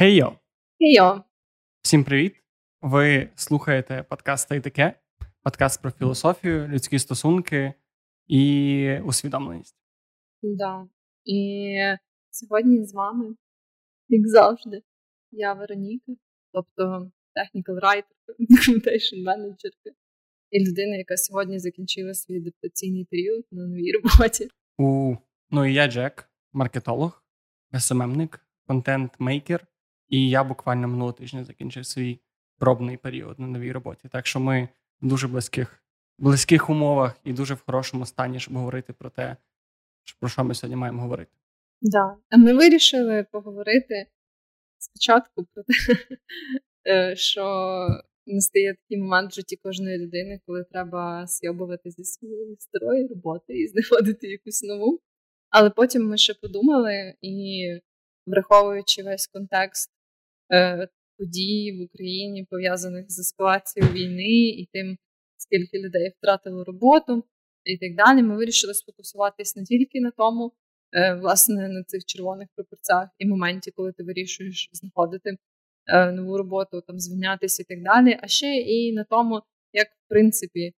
Хей-йо! Хей-йо! Всім привіт! Ви слухаєте подкаст «Та й таке, подкаст про філософію, людські стосунки і усвідомленість. Да. І сьогодні з вами, як завжди, я Вероніка, тобто technical writer, documentation manager і людина, яка сьогодні закінчила свій адаптаційний період на новій роботі. У, Ну і я Джек, маркетолог, СММник, контент-мейкер, і я буквально минулого тижня закінчив свій пробний період на новій роботі. Так що ми в дуже близьких близьких умовах і дуже в хорошому стані, щоб говорити про те, про що ми сьогодні маємо говорити. Да. Ми вирішили поговорити спочатку про те, е, що настає такий момент в житті кожної людини, коли треба сйобувати зі своєї старої роботи і знаходити якусь нову. Але потім ми ще подумали і, враховуючи весь контекст подій в Україні, пов'язаних з ескалацією війни і тим, скільки людей втратило роботу і так далі, ми вирішили сфокусуватись не тільки на тому, е, власне, на цих червоних прапорцях і моменті, коли ти вирішуєш знаходити е, нову роботу, там звільнятися і так далі, а ще і на тому, як в принципі.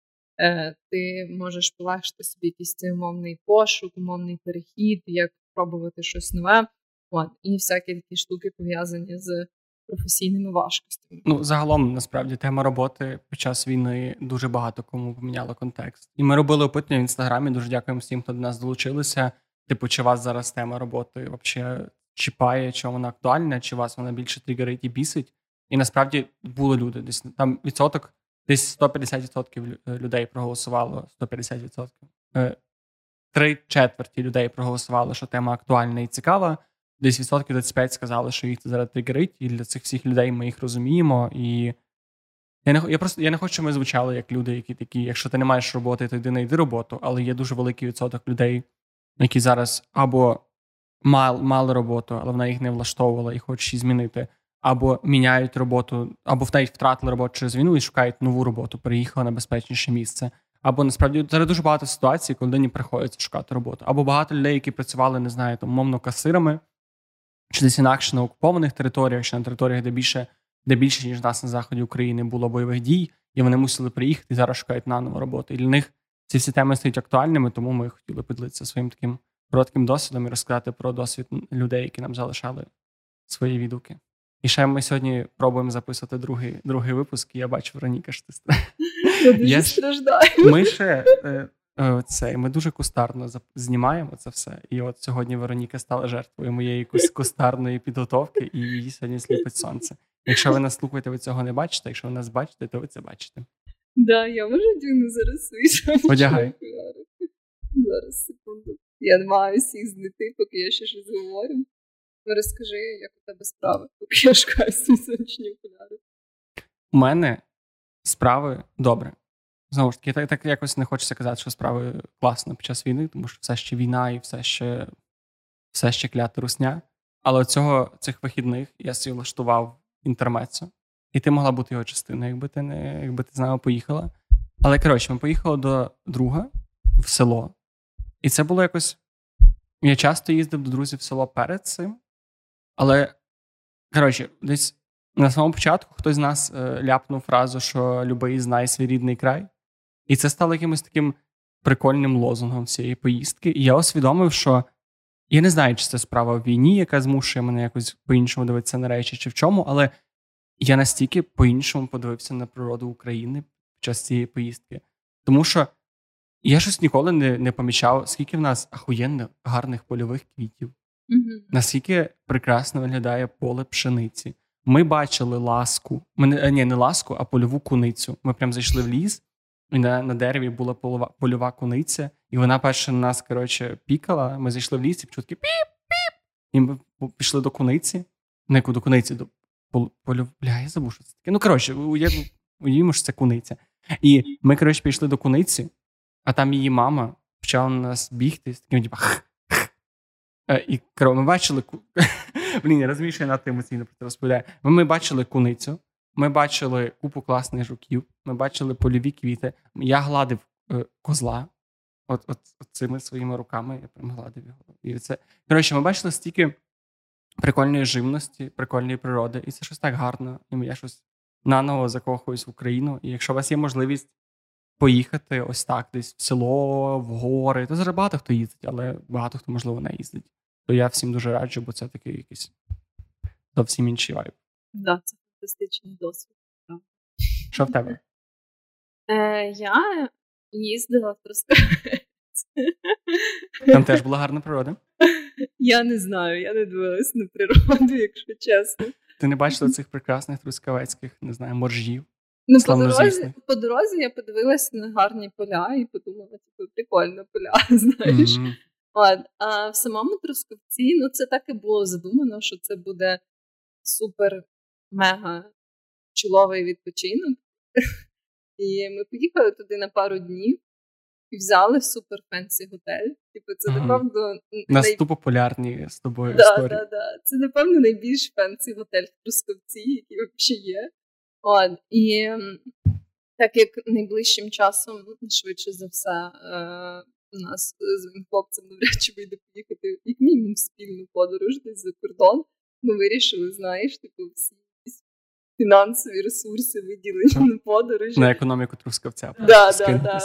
Е, ти можеш полегшити собі якийсь цей умовний пошук, умовний перехід, як пробувати щось нове, От, і всякі такі штуки пов'язані з професійними важкостями. Ну загалом насправді тема роботи під час війни дуже багато кому поміняла контекст. І ми робили опитування в інстаграмі. Дуже дякуємо всім, хто до нас долучилися. Типу, чи вас зараз тема роботи взагалі чіпає, чи вона актуальна, чи вас вона більше тригерить і бісить? І насправді були люди. Десь там відсоток, десь 150% людей проголосувало. 150%. Е, три четверті людей проголосували, що тема актуальна і цікава десь відсотків 25 сказали, що їх це зараз тригерить, і для цих всіх людей ми їх розуміємо. І я не я просто я не хочу, щоб ми звучали як люди, які такі, якщо ти не маєш роботи, то йди знайди роботу, але є дуже великий відсоток людей, які зараз або мали, мали роботу, але вона їх не влаштовувала і хочуть її змінити, або міняють роботу, або навіть втратили роботу через війну і шукають нову роботу, переїхали на безпечніше місце. Або насправді зараз дуже багато ситуацій, коли людині приходиться шукати роботу. Або багато людей, які працювали, не знаю, там, умовно касирами, чи десь інакше на окупованих територіях, чи на територіях, де більше де більше, ніж нас на заході України було бойових дій, і вони мусили приїхати і зараз шукають наново роботу. І для них ці всі теми стають актуальними, тому ми хотіли поділитися своїм таким коротким досвідом і розказати про досвід людей, які нам залишали свої відгуки. І ще ми сьогодні пробуємо записувати другий другий випуск, і я бачу Вероніка, що ти Я дуже страждаю. Ми ще е, це ми дуже кустарно знімаємо це все. І от сьогодні Вероніка стала жертвою моєї кустарної підготовки, і її сьогодні сліпить сонце. Якщо ви нас слухаєте, ви цього не бачите. Якщо ви нас бачите, то ви це бачите. Да, я можу дюну зараз свій Одягай. Зараз секунду. Я не маю всіх знайти, поки я ще щось говорю. Розкажи, як у тебе справи, поки я шукаю свої сонячні окуляри. У мене справи добре. Знову ж таки, так так якось не хочеться казати, що справи класно під час війни, тому що все ще війна і все ще все ще клята русня. Але цього цих вихідних я собі влаштував інтермецо, і ти могла бути його частиною, якби ти не якби ти з нами поїхала. Але коротше, ми поїхали до друга в село, і це було якось. Я часто їздив до друзів в село перед цим, але коротше, десь на самому початку хтось з нас е, ляпнув фразу, що любий знає свій рідний край. І це стало якимось таким прикольним лозунгом цієї поїздки. І я усвідомив, що я не знаю, чи це справа в війні, яка змушує мене якось по-іншому дивитися на речі, чи в чому, але я настільки по-іншому подивився на природу України під час цієї поїздки. Тому що я щось ніколи не не помічав, скільки в нас ахуєнних гарних польових квітів, mm наскільки прекрасно виглядає поле пшениці. Ми бачили ласку, ми, ні, не ласку, а польову куницю. Ми прям зайшли в ліс. На на дереві була польова, польова куниця, і вона перше на нас коротше, пікала. Ми зайшли в ліс і почули піп-піп. І ми пішли до куниці. Не до куниці, до полю... Бля, я забув, що це таке. Ну, коротше, уявімо, що це куниця. І ми, коротше, пішли до куниці, а там її мама почала на нас бігти з таким, типу, е, І коротше, ми бачили Блін, я розумію, що я надто емоційно про це розповідаю. Ми бачили куницю. Ми бачили купу класних жуків, ми бачили польові квіти. Я гладив е, козла от, от, от цими своїми руками. Я прям гладив його. І це коротше, ми бачили стільки прикольної живності, прикольної природи. І це щось так гарно. І я щось наново закохуюсь в Україну. І якщо у вас є можливість поїхати ось так, десь в село, в гори, то зараз багато хто їздить, але багато хто, можливо, не їздить. То я всім дуже раджу, бо це такий якийсь зовсім інший вайб. Да, це фантастичний досвід. Що в тебе? Е, Я їздила в Трускавець. Там теж була гарна природа. Я не знаю, я не дивилась на природу, якщо чесно. Ти не бачила цих прекрасних трускавецьких, не знаю, моржів? Ну, по дорозі, по дорозі я подивилася на гарні поля і подумала, типу, прикольно поля, знаєш. Mm-hmm. От, А в самому Трускавці, ну це так і було задумано, що це буде супер-мега чіловий відпочинок. І ми поїхали туди на пару днів і взяли супер fancy готель. Типу, це напевно паралельні з тобою да, історії. Да, да. Це напевно найбільш fancy готель в Трускавці, який взагалі є. От, І так як найближчим часом, швидше за все, е, у нас з моїм хлопцем навряд чи вийде поїхати як мінімум спільну подорож десь за кордон. Ми вирішили, знаєш, типу, всі фінансові ресурси виділені на подорожі. На економіку Трускавця. Да, да, да.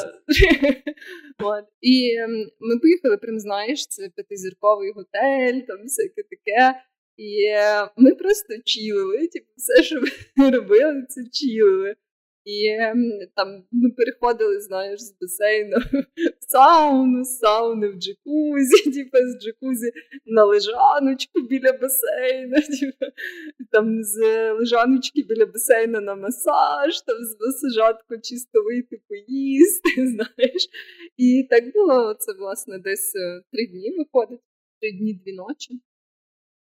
От. І ем, ми поїхали, прям знаєш, це п'ятизірковий готель, там всяке таке. І е, ми просто чілили, типу, все, що ми робили, це чілили. І ем, там ми переходили, знаєш, з басейну в сауну, з сауни в джакузі, типу, з джакузі на лежаночку біля басейну, типу, там з лежаночки біля басейну на масаж, там з масажатку чисто вийти поїсти, знаєш. І так було це, власне, десь е, три дні виходить, три дні, дві ночі.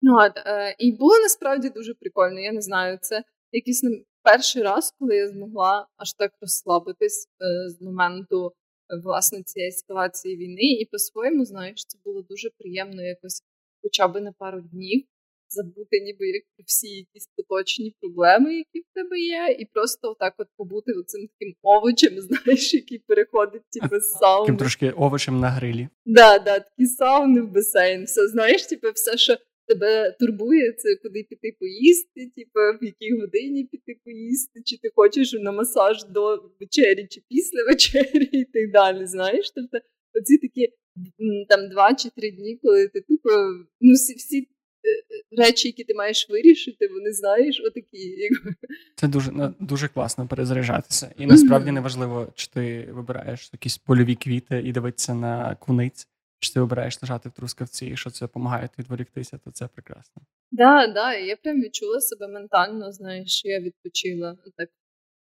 Ну, от, е, І було насправді дуже прикольно. Я не знаю, це якийсь перший раз, коли я змогла аж так розслабитись е, з моменту е, власне цієї ескалації війни, і по-своєму, знаєш, це було дуже приємно якось хоча б на пару днів забути, ніби як про всі якісь поточні проблеми, які в тебе є, і просто отак от побути оцим таким овочем, знаєш, який переходить типу, з сауни. Таким трошки овочем на грилі. Да, да, такі сауни в басейн. Все знаєш, типу, все, що тебе турбує, це куди піти поїсти, типу, в якій годині піти поїсти, чи ти хочеш на масаж до вечері, чи після вечері, і так далі. Знаєш? Тобто, оці такі там два чи три дні, коли ти тупо ну всі всі е, речі, які ти маєш вирішити, вони знаєш, отакі. Це дуже ну, дуже класно перезаряджатися. І насправді неважливо, чи ти вибираєш якісь польові квіти і дивитися на куниць чи ти обираєш лежати в трускавці, і що це допомагає відволіктися, то це прекрасно. Да, да, я прям відчула себе ментально, знаєш, я відпочила так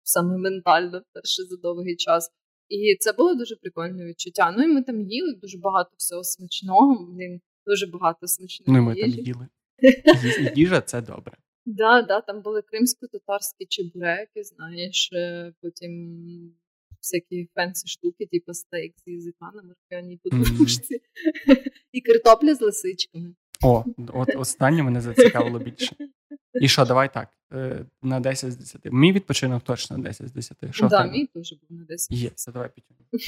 саме ментально перше за довгий час. І це було дуже прикольне відчуття. Ну і ми там їли дуже багато всього смачного. Блін, дуже багато смачного. Ну ми їжі. там їли. Їжа це добре. Да, да, там були кримсько-татарські чебуреки, знаєш, е, потім всякі fancy штуки, типу стейк з язика на подушці mm-hmm. і картопля з лисичками. О, от останнє мене зацікавило більше. І що, давай так. Е, на 10 з 10. Мій відпочинок точно 10 з 10. Що да, мій теж був на 10 Є, це давай підтягнемо.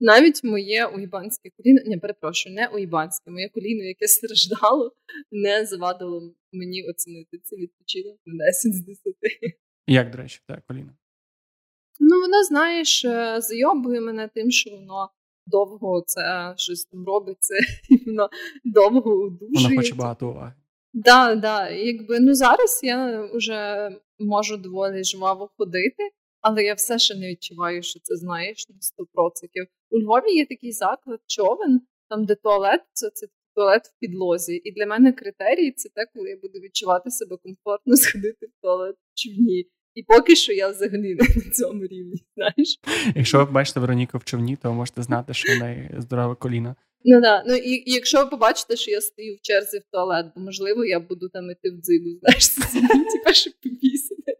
Навіть моє уїбанське коліно, не перепрошую, не уїбанське, моє коліно, яке страждало, не завадило мені оцінити це відпочинок на 10 з 10. Як, до речі, те коліно? Ну, воно, знаєш, е, зайобує мене тим, що воно довго це щось там робиться, і воно довго удушує. Воно хоче багато уваги. Да, да. Якби ну зараз я вже можу доволі жваво ходити, але я все ще не відчуваю, що це знаєш на 100%. У Львові є такий заклад човен, там де туалет, це це туалет в підлозі. І для мене критерій це те, коли я буду відчувати себе комфортно сходити в туалет в човні. І поки що я взагалі не на цьому рівні. знаєш. Якщо ви бачите Вероніку в човні, то можете знати, що в неї здорове коліно. Ну да. Ну і, і якщо ви побачите, що я стою в черзі в туалет, то можливо я буду там іти в дзигу, знаєш, типа, щоб попісити.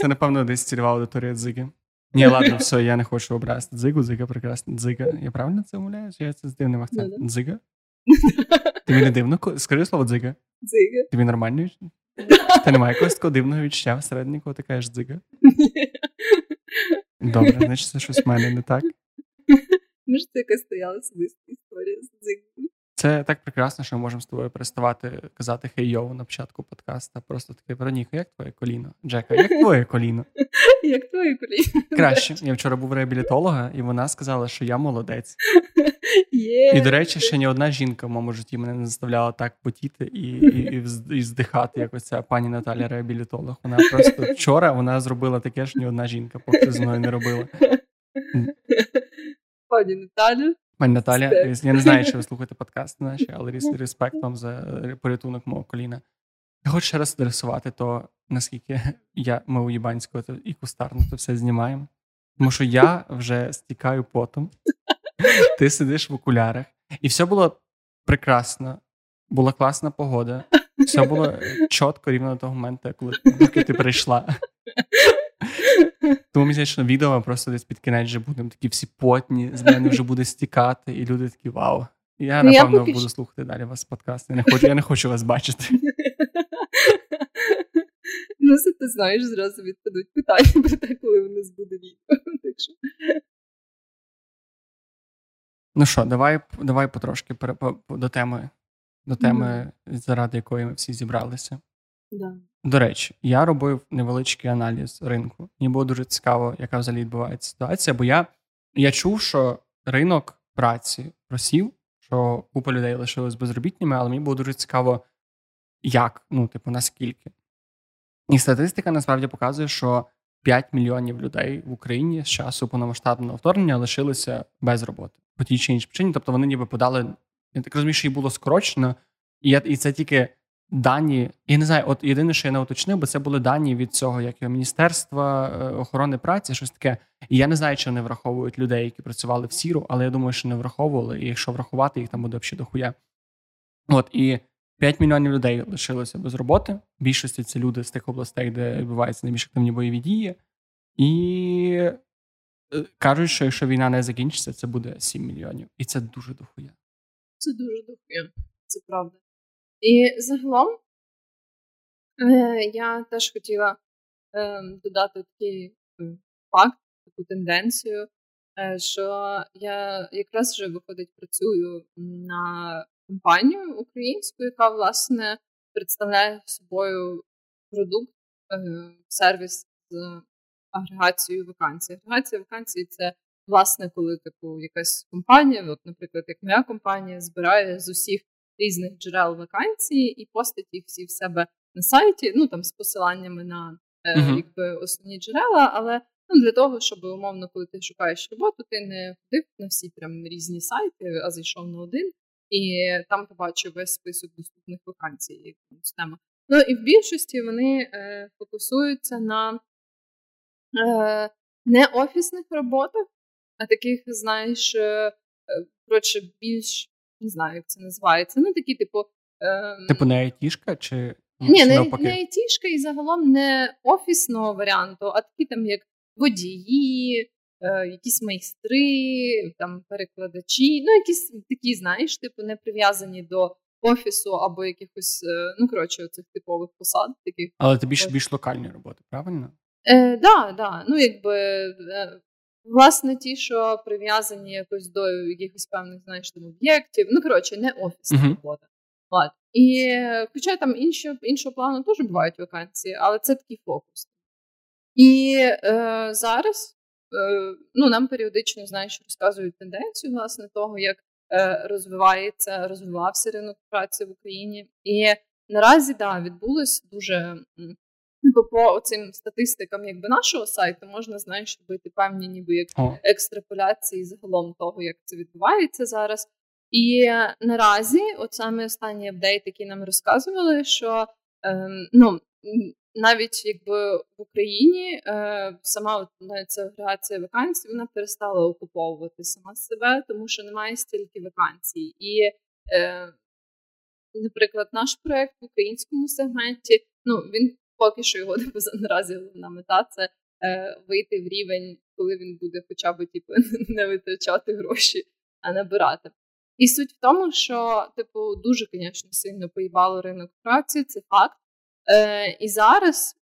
Це, напевно, десь цільова аудиторія дзиги. Ні, ладно, все, я не хочу образити дзигу, дзига прекрасна. Дзига. Я правильно це умовляю? Я це з дивним акцентом. Дзига? Тобі не дивно? Скажи слово дзига. Дзига. Тобі нормально? Та немає якогось такого дивного відчуття всередині, коли ти кажеш дзига? Добре, значить це щось в мене не так. Може, це якась стояла особиста історія з дзигою. Це так прекрасно, що ми можемо з тобою переставати казати хей йоу на початку подкаста. Просто таке Вероніка, як твоє коліно? Джека, як твоє коліно? Як твоє коліно? Краще. Я вчора був реабілітолога, і вона сказала, що я молодець. Yeah. І, до речі, ще ні одна жінка в моєму житті мене не заставляла так потіти і і, і, і здихати, як ось ця пані Наталя реабілітолог. Вона просто вчора вона зробила таке, що ні одна жінка поки з мною не робила. Пані Наталю. Пані Наталя, я не знаю, чи ви слухаєте подкасти наші, але респект вам за порятунок мого коліна. Я хочу ще раз адресувати то, наскільки я ми у Єбанського і кустарно це все знімаємо. Тому що я вже стікаю потом, ти сидиш в окулярах, і все було прекрасно. Була класна погода. Все було чітко рівно до того моменту, коли ти прийшла. Тому що відео просто десь під кінець вже будемо такі всі потні, з мене вже буде стікати, і люди такі вау. Я, ну, напевно, я буду слухати далі вас подкаст. Я не хочу, я не хочу вас бачити. Ну, це ти знаєш, зразу відпадуть питання про те, коли у нас буде відео. Так що... Ну що, давай давай потрошки до теми, до теми, mm-hmm. заради якої ми всі зібралися. Да. До речі, я робив невеличкий аналіз ринку. Мені було дуже цікаво, яка взагалі відбувається ситуація. Бо я я чув, що ринок праці просів, що купа людей лишились безробітними, але мені було дуже цікаво, як, ну, типу, наскільки. І статистика насправді показує, що 5 мільйонів людей в Україні з часу повномасштабного вторгнення лишилися без роботи по тій чи іншій причині. Тобто вони ніби подали. Я так розумію, що їх було скорочено, і я, і це тільки дані. Я не знаю, от єдине, що я не уточнив, бо це були дані від цього, як Міністерства е, охорони праці, щось таке. І я не знаю, чи вони враховують людей, які працювали в сіру, але я думаю, що не враховували. І якщо врахувати, їх там буде взагалі дохуя. От і 5 мільйонів людей лишилося без роботи. Більшості це люди з тих областей, де відбуваються найбільш активні бойові дії. І е, кажуть, що якщо війна не закінчиться, це буде 7 мільйонів. І це дуже дохуя. Це дуже дохуя, це правда. І загалом е, я теж хотіла е, додати такий е, факт, таку тенденцію, що я якраз вже виходить працюю на компанію українську, яка власне представляє собою продукт, сервіс з агрегацією вакансій. Агрегація вакансій це власне, коли типу якась компанія, от, наприклад, як моя компанія, збирає з усіх різних джерел вакансії і постить їх всі в себе на сайті, ну там з посиланнями на е, uh-huh. якби основні джерела, але ну, для того, щоб умовно, коли ти шукаєш роботу, ти не ходив на всі прям різні сайти, а зайшов на один і там побачив весь список доступних вакансій. Тема. Ну і в більшості вони е, фокусуються на е, не офісних роботах, а таких, знаєш, е, коротше, більш не знаю, як це називається. Ну, такі, типу. Е, типу, не айтішка чи. Ні, не, не айтішка і загалом не офісного варіанту, а такі там, як водії, е, якісь майстри, там перекладачі, ну, якісь такі, знаєш, типу, не прив'язані до офісу або якихось, е, ну, коротше, оцих типових посад. таких. Але це більш більш локальні роботи, правильно? Е, да, да. Ну, якби е, Власне, ті, що прив'язані якось до якихось певних знаєш, там, об'єктів. Ну, коротше, не офісна uh-huh. робота. От. І хоча там інші, іншого плану теж бувають вакансії, але це такий фокус. І е, зараз е, ну, нам періодично знаєш, розказують тенденцію власне того, як е, розвивається, розвивався ринок праці в Україні. І наразі да, відбулось дуже бо по цим статистикам якби нашого сайту можна знаєш, робити певні ніби як екстраполяції загалом того, як це відбувається зараз. І наразі, от саме останній апдейт, який нам розказували, що ем, ну навіть якби в Україні е, сама от, навіть ця агрегація вакансій вона перестала окуповувати сама себе, тому що немає стільки вакансій. І, е, наприклад, наш проект в українському сегменті, ну він поки що його типу, наразі головна мета це е, вийти в рівень, коли він буде хоча б типу, не витрачати гроші, а набирати. І суть в тому, що типу дуже, звісно, сильно поїбало ринок праці, це факт. Е, І зараз,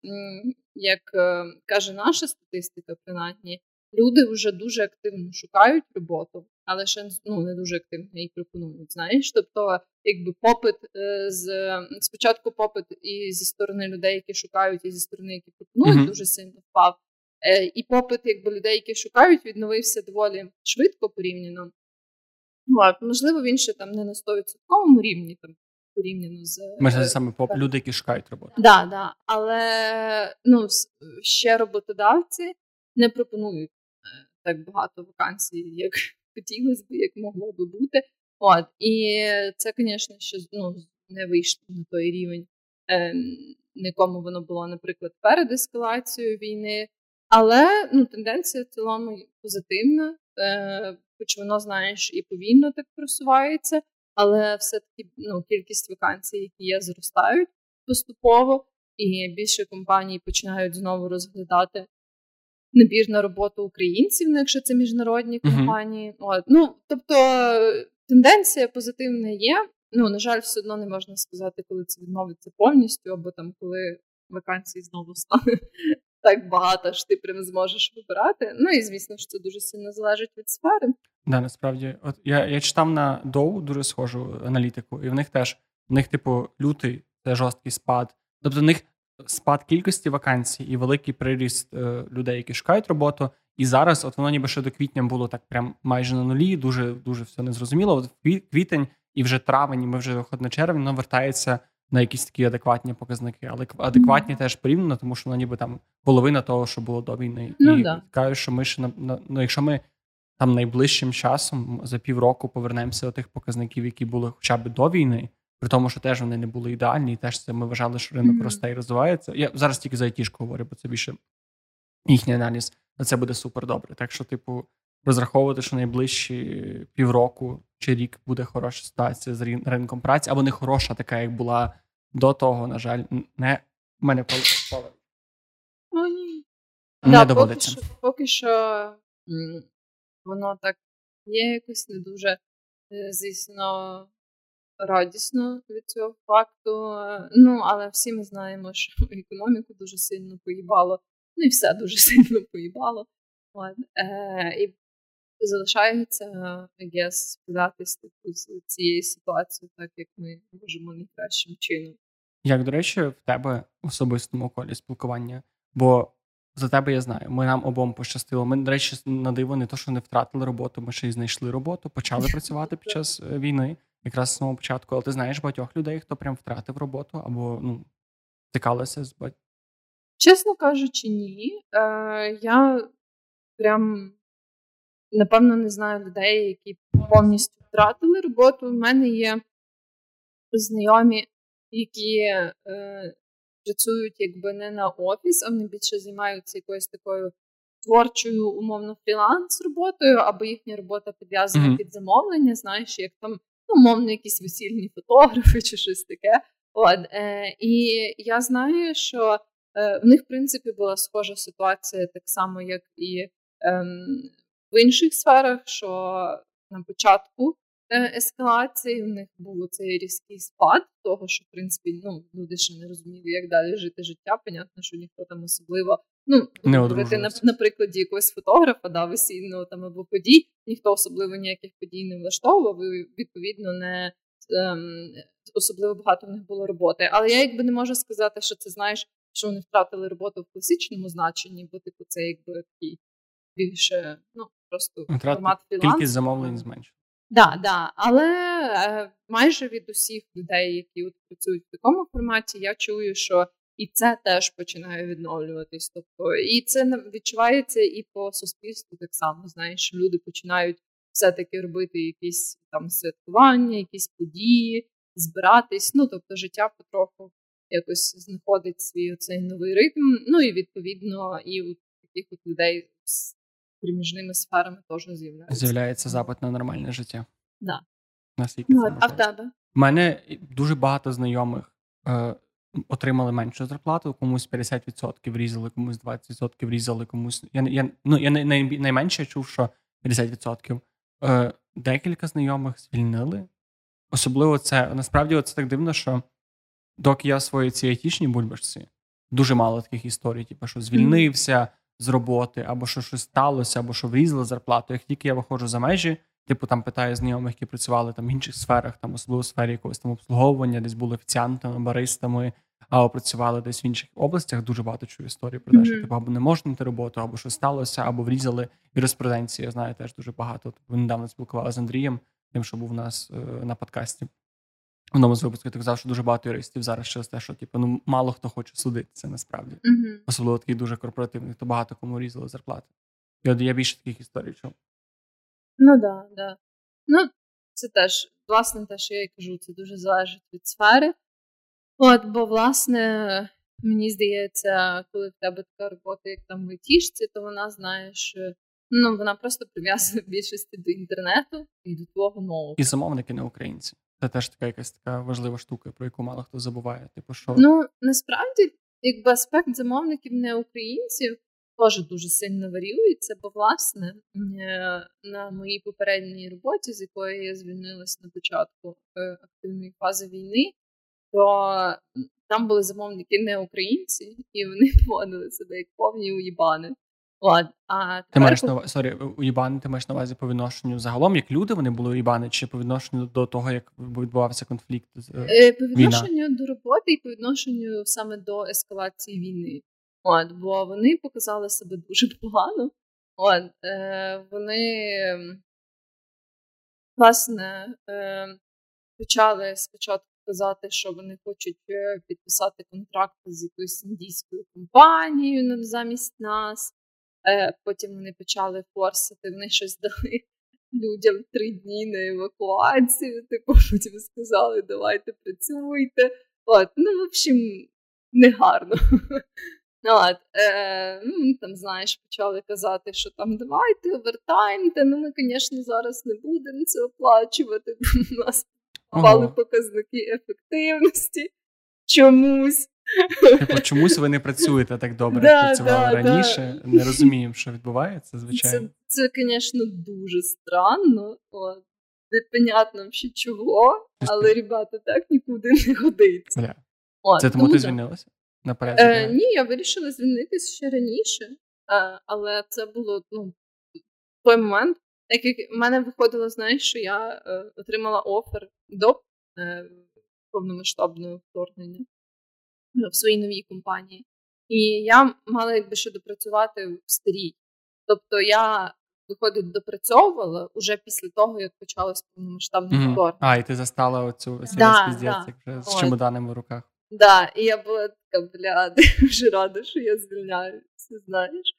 як е, каже наша статистика, принаймні, люди вже дуже активно шукають роботу, але ще ну, не дуже активно її пропонують. Знаєш, тобто, якби попит е, з спочатку попит і зі сторони людей, які шукають, і зі сторони, які пропонують, uh-huh. дуже сильно впав. Е, і попит, якби людей, які шукають, відновився доволі швидко порівняно. От, можливо, він ще там не на 100% рівні, там порівняно з Ми саме поп люди, які шукають роботу. Да, да. Але ну, ще роботодавці не пропонують е, так багато вакансій, як хотілося б, як могло би бути. От, І це, звісно, що ну, не вийшло на той рівень, е, нікому воно було, наприклад, перед ескалацією війни. Але ну, тенденція в цілому позитивна, е, хоч воно, знаєш, і повільно так просувається, але все-таки ну, кількість вакансій, які є, зростають поступово, і більше компаній починають знову розглядати набір на роботу українців, ну, якщо це міжнародні компанії. Uh-huh. От. Ну, Тобто тенденція позитивна є. Ну, на жаль, все одно не можна сказати, коли це відновиться повністю, або там коли вакансій знову стане так багато, що ти прям зможеш вибирати. Ну і звісно що це дуже сильно залежить від сфери. Да, насправді, от я я читав на Доу дуже схожу аналітику, і в них теж в них, типу, лютий це жорсткий спад. Тобто в них спад кількості вакансій і великий приріст е, людей, які шукають роботу. І зараз, от воно ніби ще до квітня було так прям майже на нулі, дуже дуже все незрозуміло. От квітень і вже травень, і ми вже виходимо на червень, воно вертається на якісь такі адекватні показники. Але адекватні mm-hmm. теж порівняно, тому що воно ніби там половина того, що було до війни. Ну, і да. кажу, що ми ще на, на ну, якщо ми там найближчим часом за півроку повернемося до тих показників, які були хоча б до війни. При тому, що теж вони не були ідеальні, і теж це ми вважали, що ринок mm-hmm. росте і розвивається. Я зараз тільки за айтішку говорю, бо це більше їхній аналіз, на це буде супер добре. Так що, типу, розраховувати, що найближчі півроку чи рік буде хороша ситуація з ринком праці, або не хороша, така, як була до того, на жаль, не в мене поле. Не да, доводиться. Поки що, поки що воно так є якось не дуже, е, звісно, радісно від цього факту. Ну, але всі ми знаємо, що економіку дуже сильно поїбало, ну і все дуже сильно поїбало. От. Е, І залишається guess, справлятися типу, з цією ситуацією, так як ми можемо найкращим чином. Як, до речі, в тебе в особистому колі спілкування? Бо за тебе я знаю, ми нам обом пощастило. Ми, до речі, на диво не то, що не втратили роботу, ми ще й знайшли роботу, почали працювати під час е, війни якраз з самого початку. Але ти знаєш багатьох людей, хто прям втратив роботу або ну, стикалися з бать. Чесно кажучи, ні. Е, Я прям напевно не знаю людей, які повністю втратили роботу. У мене є знайомі, які е, працюють якби не на офіс, а вони більше займаються якоюсь такою творчою, умовно, фріланс роботою, або їхня робота підв'язана mm-hmm. під замовлення. Знаєш, як там ну, мовно, якісь весільні фотографи чи щось таке. От, е, І я знаю, що е, в них, в принципі, була схожа ситуація, так само, як і е, в інших сферах, що на початку е, ескалації в них був цей різкий спад, того, що в принципі ну, люди ще не розуміли, як далі жити життя. Понятно, що ніхто там особливо ну, не говорити на, на прикладі якогось фотографа, да, весільного там або подій, ніхто особливо ніяких подій не влаштовував, і відповідно не ем, особливо багато в них було роботи. Але я якби не можу сказати, що це знаєш, що вони втратили роботу в класичному значенні, бо типу це якби такий більше ну просто Втрат, формат фрілансу. Кількість замовлень зменшила. Да, да, але е, майже від усіх людей, які от працюють в такому форматі, я чую, що і це теж починає відновлюватись. Тобто, і це відчувається і по суспільству так само. Знаєш, люди починають все-таки робити якісь там святкування, якісь події, збиратись. Ну тобто, життя потроху якось знаходить свій оцей новий ритм. Ну і відповідно, і у таких от людей з приміжними сферами теж з'являється. З'являється запит на нормальне життя. Да. Наскільки ну, це а в тебе? У мене дуже багато знайомих. Отримали меншу зарплату, комусь 50% різали, комусь 20% різали, комусь. Я я, ну, я най, найменше чув, що 50%. Е, Декілька знайомих звільнили. Особливо це насправді це так дивно, що доки я своїй цій айтішній бульбашці, дуже мало таких історій, типу, що звільнився, з роботи, або що щось сталося, або що врізали зарплату. Як тільки я виходжу за межі, типу там питаю знайомих, які працювали там в інших сферах, там особливо в сфері якогось там обслуговування, десь були офіціантами, баристами, або працювали десь в інших областях. Дуже багато чую історії про те, що типу або не можна знайти роботу, або щось сталося, або врізали юриспруденцію. Я знаю теж дуже багато. Тобто, недавно спілкувалися з Андрієм, тим, що був у нас е, на подкасті. В одному з випусків ти казав, що дуже багато юристів зараз через те, що типу, ну мало хто хоче судитися насправді, uh особливо таких дуже корпоративних, то багато кому різали зарплати. І от я більше таких історій чув. Ну так, да, да. Ну, це теж, власне, те, що я й кажу, це дуже залежить від сфери. От, бо, власне, мені здається, коли в тебе така робота, як там в айтішці, то вона знаєш, ну вона просто прив'язана в більшості до інтернету і до твого нового. І замовники не українці. Це теж така якась така важлива штука, про яку мало хто забуває. Типу, що ну насправді, якби аспект замовників не українців теж дуже сильно варіюється, бо власне е, на моїй попередній роботі, з якої я звільнилась на початку е, активної фази війни, то там були замовники не українці, і вони поводили себе як повні уїбани. От, а Ти маєш на sorry, уїбани, ти маєш на увазі по відношенню загалом, як люди вони були уїбани, чи по відношенню до того, як відбувався конфлікт? Е, По відношенню війна? до роботи і по відношенню саме до ескалації війни. От, Бо вони показали себе дуже погано. От, е, Вони власне е, почали спочатку казати, що вони хочуть е, підписати контракт з якоюсь індійською компанією замість нас. Е, потім вони почали форсити, вони щось дали людям три дні на евакуацію. Типу, потім сказали, давайте працюйте. От, Ну, в общем, негарно. От, е, ну, Там, знаєш, почали казати, що там давайте овертаймте, ну ми, звісно, зараз не будемо це оплачувати. У нас впали показники ефективності чомусь. Типу, чомусь ви не працюєте так добре, як працювали да, раніше. Да. Не розуміємо, що відбувається, звичайно. Це, звісно, дуже странно. От. Непонятно ще чого, але ребята так нікуди не годиться. От, Це тому, тому ти звільнилася? Наперед? Е, Ні, я вирішила звільнитися ще раніше, е, але це було ну, той момент, так як в мене виходило, знаєш, що я е, отримала офер до е, повномасштабного вторгнення в своїй новій компанії. І я мала якби ще допрацювати в старій. Тобто я, виходить, допрацьовувала уже після того, як почалось повномасштабне mm-hmm. вторгнення. А, і ти застала оцю да, да. вже з чемоданами в руках. Так, да, і я була така, бля, дуже рада, що я звільняюся, знаєш.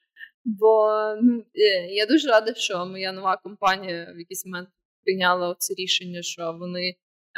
Бо ну, е, я дуже рада, що моя нова компанія в якийсь момент прийняла це рішення, що вони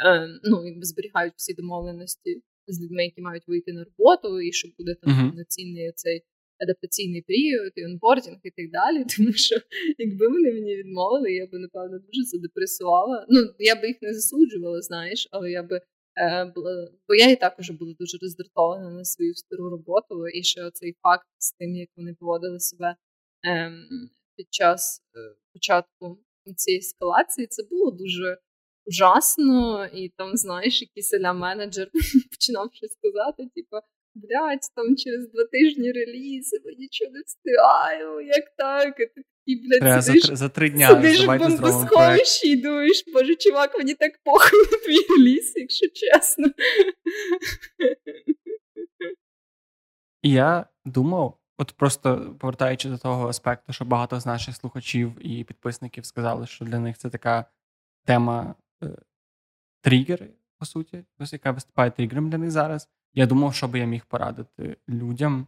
е, ну, якби зберігають всі домовленості з людьми, які мають вийти на роботу, і що буде там uh-huh. повноцінний цей адаптаційний період, і онбордінг і так далі. Тому що якби вони мені відмовили, я би напевно дуже задепресувала. Ну я би їх не засуджувала, знаєш, але я би. Е, була, бо я і також була дуже роздратована на свою стару роботу, і ще цей факт з тим, як вони поводили себе ем, під час е, початку цієї ескалації, це було дуже ужасно, і там, знаєш, якийсь аля менеджер починав щось сказати, типу, блядь, там через два тижні реліз, я нічого не встигаю, як так? І ти такий, блядь, Треба сидиш, за, за три дня сидиш в бомбосховищі і думаєш, боже, чувак, мені так похуй на твій реліз, якщо чесно. Я думав, от просто повертаючи до того аспекту, що багато з наших слухачів і підписників сказали, що для них це така тема Е, тригери, по суті, ось яка виступає тригером для них зараз. Я думав, що би я міг порадити людям,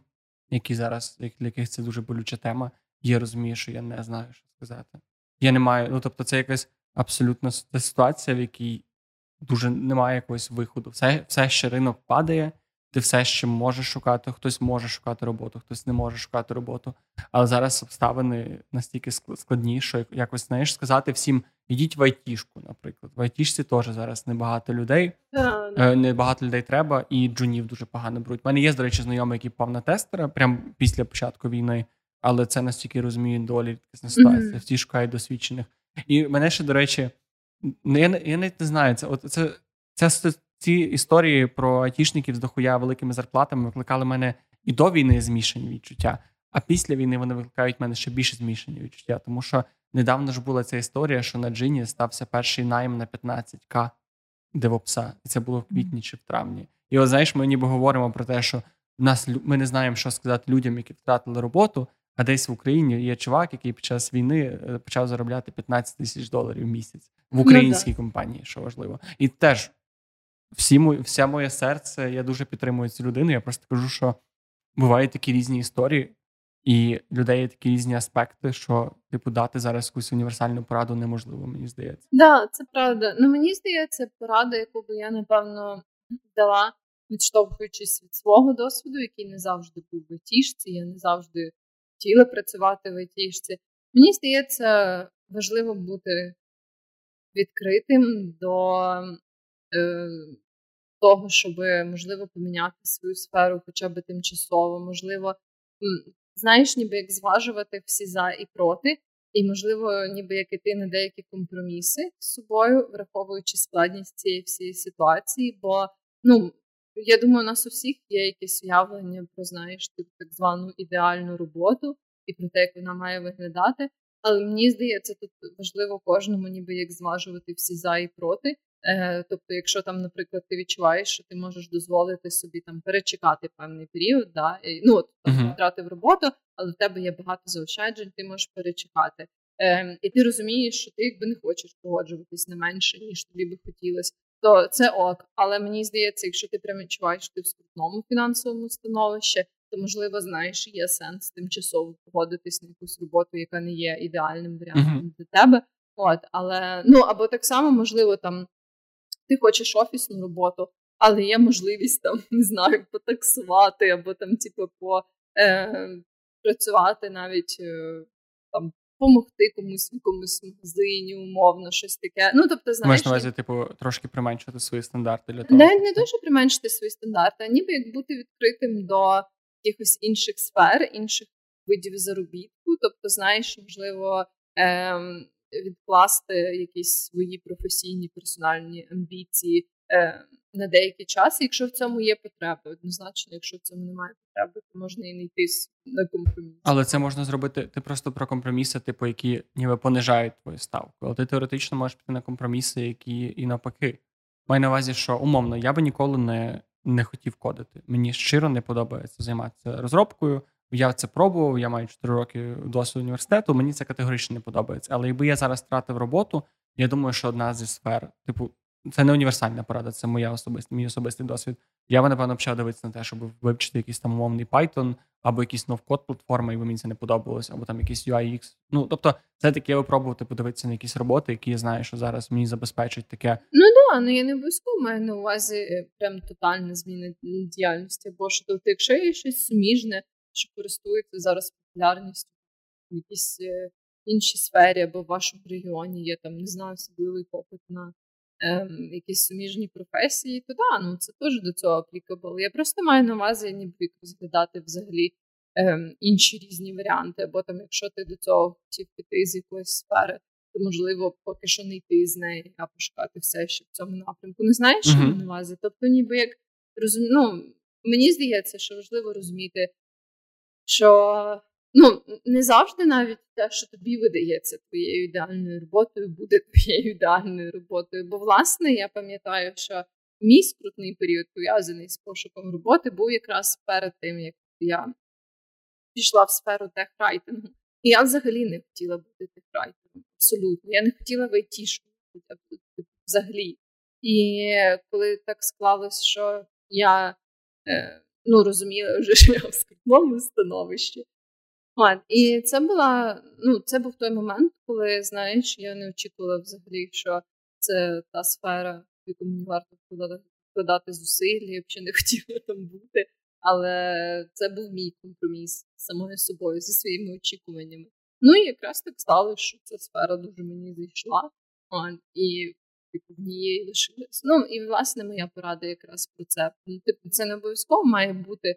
які зараз, для яких це дуже болюча тема. Я розумію, що я не знаю, що сказати. Я не маю, ну тобто, це якась абсолютно ситуація, в якій дуже немає якогось виходу. Все, все ще ринок падає ти все ще можеш шукати, хтось може шукати роботу, хтось не може шукати роботу. Але зараз обставини настільки складні, що якось знаєш сказати всім: ідіть в айтішку, наприклад. В айтішці теж зараз небагато людей, небагато людей треба, і джунів дуже погано беруть. У мене є, до речі, знайомий, який пав на тестера прямо після початку війни, але це настільки розумію долі ситуація. Всі шукають досвідчених. І мене ще, до речі, я я навіть не знаю, це от це. Ця ці історії про айтішників з дохуя великими зарплатами викликали мене і до війни змішані відчуття. А після війни вони викликають мене ще більше змішані відчуття. Тому що недавно ж була ця історія, що на Джині стався перший найм на 15к девопса. І це було в квітні чи в травні. І от знаєш, ми ніби говоримо про те, що нас ми не знаємо, що сказати людям, які втратили роботу. А десь в Україні є чувак, який під час війни е, почав заробляти 15 тисяч доларів в місяць в українській ну, компанії, що важливо. І теж всі вся моє серце, я дуже підтримую цю людину. Я просто кажу, що бувають такі різні історії, і людей є такі різні аспекти, що типу дати зараз якусь універсальну пораду неможливо, мені здається. Так, да, це правда. Ну мені здається, порада, яку би я напевно дала, відштовхуючись від свого досвіду, який не завжди був в тішці, я не завжди хотіла працювати в айтішці. Мені здається, важливо бути відкритим до е, того, щоб можливо поміняти свою сферу, хоча б тимчасово, можливо, знаєш, ніби як зважувати всі за і проти, і, можливо, ніби як іти на деякі компроміси з собою, враховуючи складність цієї всієї ситуації. Бо ну я думаю, у нас у всіх є якесь уявлення про знаєш типу, так звану ідеальну роботу і про те, як вона має виглядати. Але мені здається, тут важливо кожному, ніби як зважувати всі за і проти. Е, Тобто, якщо там, наприклад, ти відчуваєш, що ти можеш дозволити собі там перечекати певний період, да, і, ну от uh-huh. втратив роботу, але в тебе є багато заощаджень, ти можеш перечекати. Е, І ти розумієш, що ти якби не хочеш погоджуватись не менше, ніж тобі би хотілося то це ок. Але мені здається, якщо ти прям відчуваєш, що ти в скрутному фінансовому становищі, то можливо знаєш, є сенс тимчасово погодитись на якусь роботу, яка не є ідеальним варіантом uh-huh. для тебе. От, але ну або так само, можливо, там ти хочеш офісну роботу, але є можливість там не знаю, потаксувати, або там, типу, по е, працювати навіть е, там допомогти комусь в якомусь магазині, умовно, щось таке. Ну, тобто, знаєш... Маєш на увазі, типу, трошки применшити свої стандарти для того. Не, не дуже применшити свої стандарти, а ніби як бути відкритим до якихось інших сфер, інших видів заробітку. Тобто, знаєш, можливо, ем, відкласти якісь свої професійні персональні амбіції. Ем, на деякий час, якщо в цьому є потреба. Однозначно, якщо в цьому немає потреби, то можна і не йти на компроміс. Але це можна зробити. Ти просто про компроміси, типу, які ніби понижають твою ставку. Але ти теоретично можеш піти на компроміси, які і навпаки. Маю на увазі, що умовно я би ніколи не не хотів кодити. Мені щиро не подобається займатися розробкою. Я це пробував, я маю 4 роки досвіду університету. Мені це категорично не подобається. Але якби я зараз втратив роботу, я думаю, що одна зі сфер, типу, це не універсальна порада, це моя особиста, мій особистий досвід. Я би, напевно, почав дивитися на те, щоб вивчити якийсь там умовний Python, або якийсь новкод платформи, якби мені це не подобалось, або там якийсь UIX. Ну, тобто, це таке випробувати, подивитися на якісь роботи, які я знаю, що зараз мені забезпечать таке. Ну да, ну я не обов'язково маю на увазі е, прям тотальна зміна діяльності, або що тобто, якщо є щось суміжне, що користується зараз популярністю в якійсь е, іншій сфері, або в вашому регіоні є там, не знаю, особливий попит на ем, якісь суміжні професії, то да, ну це теж до цього аплікабл. Я просто маю на увазі, ніби розглядати взагалі ем, інші різні варіанти. Або там, якщо ти до цього хотів піти з якоїсь сфери, то можливо поки що не йти з неї, а пошукати все ще в цьому напрямку. Не знаєш, що uh-huh. на увазі? Тобто, ніби як розум... ну, мені здається, що важливо розуміти, що ну не завжди навіть те, що тобі видається твоєю ідеальною роботою, буде твоєю ідеальною роботою. Бо, власне, я пам'ятаю, що мій скрутний період пов'язаний з пошуком роботи був якраз перед тим, як я пішла в сферу техрайтингу. І я взагалі не хотіла бути техрайтером. Абсолютно. Я не хотіла в айтішку взагалі. І коли так склалось, що я е, ну, розуміла вже, що я в скрутному становищі, От, І це була, ну, це був той момент, коли, знаєш, я не очікувала взагалі, що це та сфера, в яку мені варто вкладати зусиль, я взагалі не хотіла там бути. Але це був мій компроміс з самою собою, зі своїми очікуваннями. Ну і якраз так сталося, що ця сфера дуже мені зайшла, і типу, в ній лишилась. Ну і власне моя порада якраз про це. Ну, типу, це не обов'язково має бути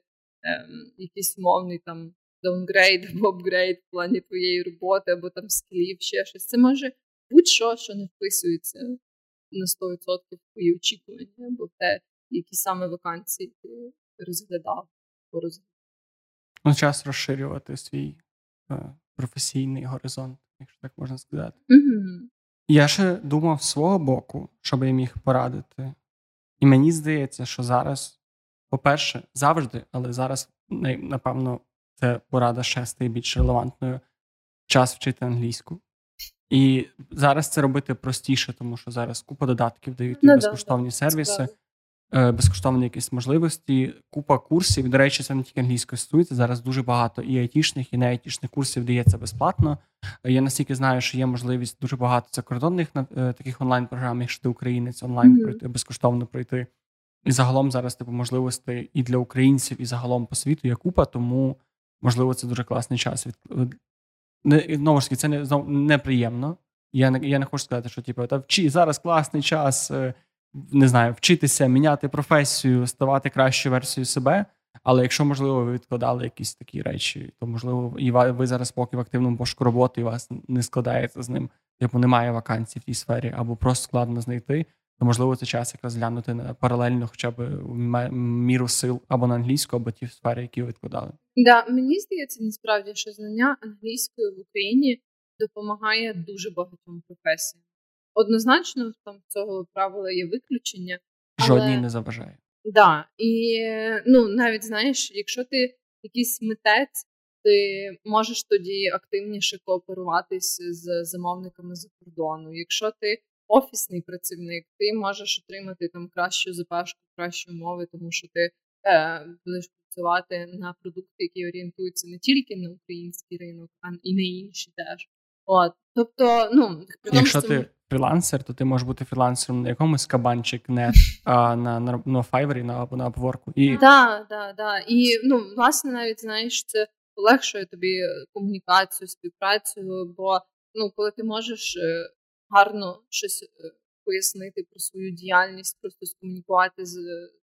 ем, якийсь умовний там downgrade або апгрейд в плані твоєї роботи, або там скілів, ще щось. Це може будь-що, що не вписується на 100% в твої очікування, або в те, які саме вакансії ти розглядав. Ну, час розширювати свій е, професійний горизонт, якщо так можна сказати. Угу. Я ще думав з свого боку, що би я міг порадити. І мені здається, що зараз, по-перше, завжди, але зараз, напевно, це порада ще стає більш релевантною час вчити англійську. І зараз це робити простіше, тому що зараз купа додатків дають ну, безкоштовні да, сервіси. Е, безкоштовні якісь можливості, купа курсів. До речі, це не тільки англійською стосується. Зараз дуже багато і айтішних, і не айтішних курсів дається безплатно. Е, я настільки знаю, що є можливість дуже багато закордонних е, таких онлайн-програм, якщо ти українець, онлайн mm-hmm. пройти, безкоштовно пройти. І загалом зараз типу можливостей і для українців, і загалом по світу є купа, тому можливо це дуже класний час. Не, знову ж таки, це не знову неприємно. Я не я не хочу сказати, що типу, та вчи зараз класний час не знаю, вчитися, міняти професію, ставати кращою версією себе. Але якщо, можливо, ви відкладали якісь такі речі, то можливо, і ви зараз поки в активному пошуку роботи і вас не складається з ним, типу немає вакансій в тій сфері, або просто складно знайти, то можливо це час якраз глянути на паралельно, хоча б міру сил або на англійську, або ті сфери, які ви відкладали. Да, мені здається, насправді, що знання англійської в Україні допомагає дуже багатьом професіям. Однозначно, там цього правила є виключення. Але... Жодній не заважає. Да. І ну, навіть знаєш, якщо ти якийсь митець, ти можеш тоді активніше кооперуватись з замовниками за кордону. Якщо ти офісний працівник, ти можеш отримати там кращу зарплатку, кращі умови, тому що ти е, будеш працювати на продукти, які орієнтуються не тільки на український ринок, а і на інші теж. От, тобто, ну якщо ти фрілансер, то ти можеш бути фрілансером на якомусь кабанчик, не а на на, на Fiverr на, або на Upwork. І... Да, да, да. І ну, власне, навіть знаєш, це полегшує тобі комунікацію, співпрацю, бо ну, коли ти можеш е, гарно щось е, пояснити про свою діяльність, просто скомунікувати з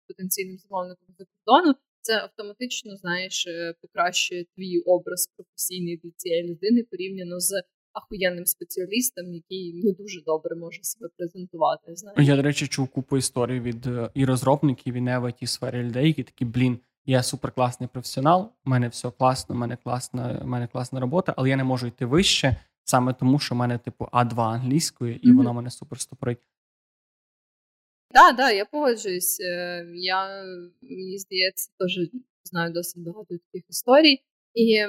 потенційним замовником за кордону, це автоматично знаєш е, покращує твій образ професійний для цієї людини порівняно з ахуєнним спеціалістом, який не дуже добре може себе презентувати. Знаєш? Я, до речі, чув купу історій від е, і розробників, і не в it сфері людей, які такі, блін, я суперкласний професіонал, у мене все класно, у мене класна, у мене класна робота, але я не можу йти вище саме тому, що в мене, типу, А2 англійської, і mm-hmm. воно мене супер стопорить. Так, да, я погоджуюсь. Е, я мені здається, теж знаю досить багато таких історій. І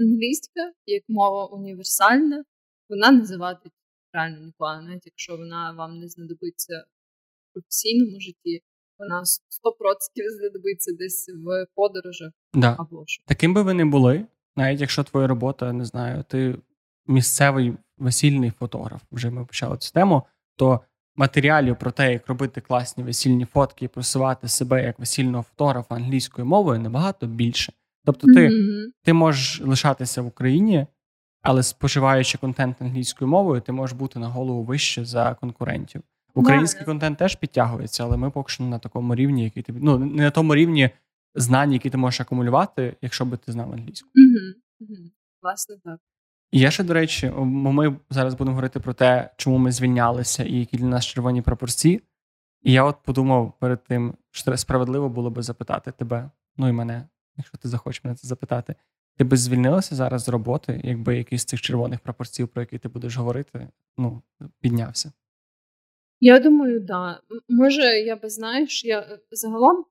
англійська як мова універсальна, вона не завадить реально ніколи, навіть якщо вона вам не знадобиться в професійному житті, вона 100% знадобиться десь в подорожах да. або що. Таким би ви не були, навіть якщо твоя робота, не знаю, ти місцевий весільний фотограф, вже ми почали цю тему, то матеріалів про те, як робити класні весільні фотки і просувати себе як весільного фотографа англійською мовою набагато більше. Тобто, ти mm-hmm. ти можеш лишатися в Україні, але споживаючи контент англійською мовою, ти можеш бути на голову вище за конкурентів. Український yeah. контент теж підтягується, але ми поки що не на такому рівні, який ти ну не на тому рівні знань, які ти можеш акумулювати, якщо би ти знав англійську. Mm-hmm. Mm-hmm. Власне, так. І я ще, до речі, ми зараз будемо говорити про те, чому ми звільнялися і які для нас червоні пропорції. І я от подумав перед тим, що справедливо було би запитати тебе, ну і мене, якщо ти захочеш мене це запитати, ти би звільнилася зараз з роботи, якби якийсь з цих червоних пропорцій, про які ти будеш говорити, ну, піднявся? Я думаю, да. Може, я би знаєш, я е, загалом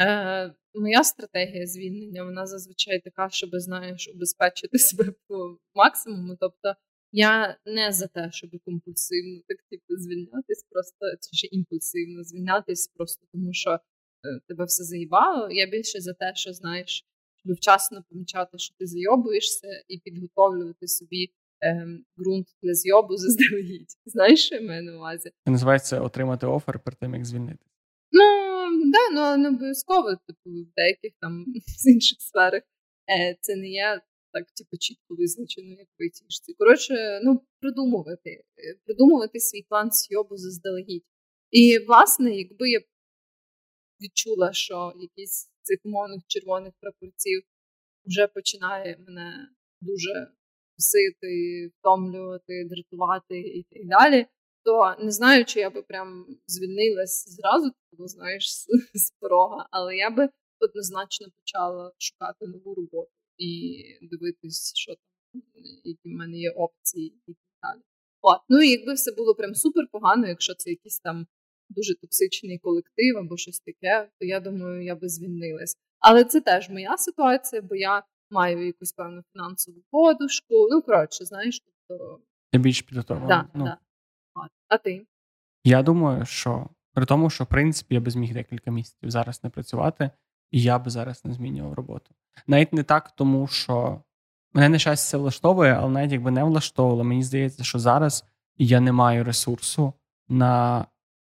е, моя стратегія звільнення, вона зазвичай така, щоб знаєш, убезпечити себе по максимуму. Тобто я не за те, щоб компульсивно так типу звільнятись, просто чи імпульсивно звільнятись, просто тому що тебе все заїбало. Я більше за те, що знаєш, щоб вчасно помічати, що ти зайобуєшся, і підготовлювати собі ем, ґрунт для зйобу заздалегідь. Знаєш, що я маю на увазі? Це називається отримати офер перед тим, як звільнити. Ну да, ну але не обов'язково, типу, в деяких там з інших сферах е, це не є так, типу, чітко визначено, як в айтішці. Коротше, ну придумувати, е, придумувати свій план зйобу заздалегідь. І, власне, якби я відчула, що якийсь з цих умовних червоних прапорців вже починає мене дуже псити, втомлювати, дратувати і так далі. То не знаю, чи я би прям звільнилась зразу, бо знаєш, з, з порога, але я би однозначно почала шукати нову роботу і дивитись, що там, які в мене є опції і так далі. От. Ну і якби все було прям супер погано, якщо це якийсь там дуже токсичний колектив або щось таке, то я думаю, я би звільнилась. Але це теж моя ситуація, бо я маю якусь певну фінансову подушку. Ну, коротше, знаєш, тобто. Ти більш підготовлена. Да, ну. да. А ти? Я думаю, що при тому, що в принципі я би зміг декілька місяців зараз не працювати, і я би зараз не змінював роботу. Навіть не так, тому що мене нещастя влаштовує, але навіть якби не влаштовувало, мені здається, що зараз я не маю ресурсу на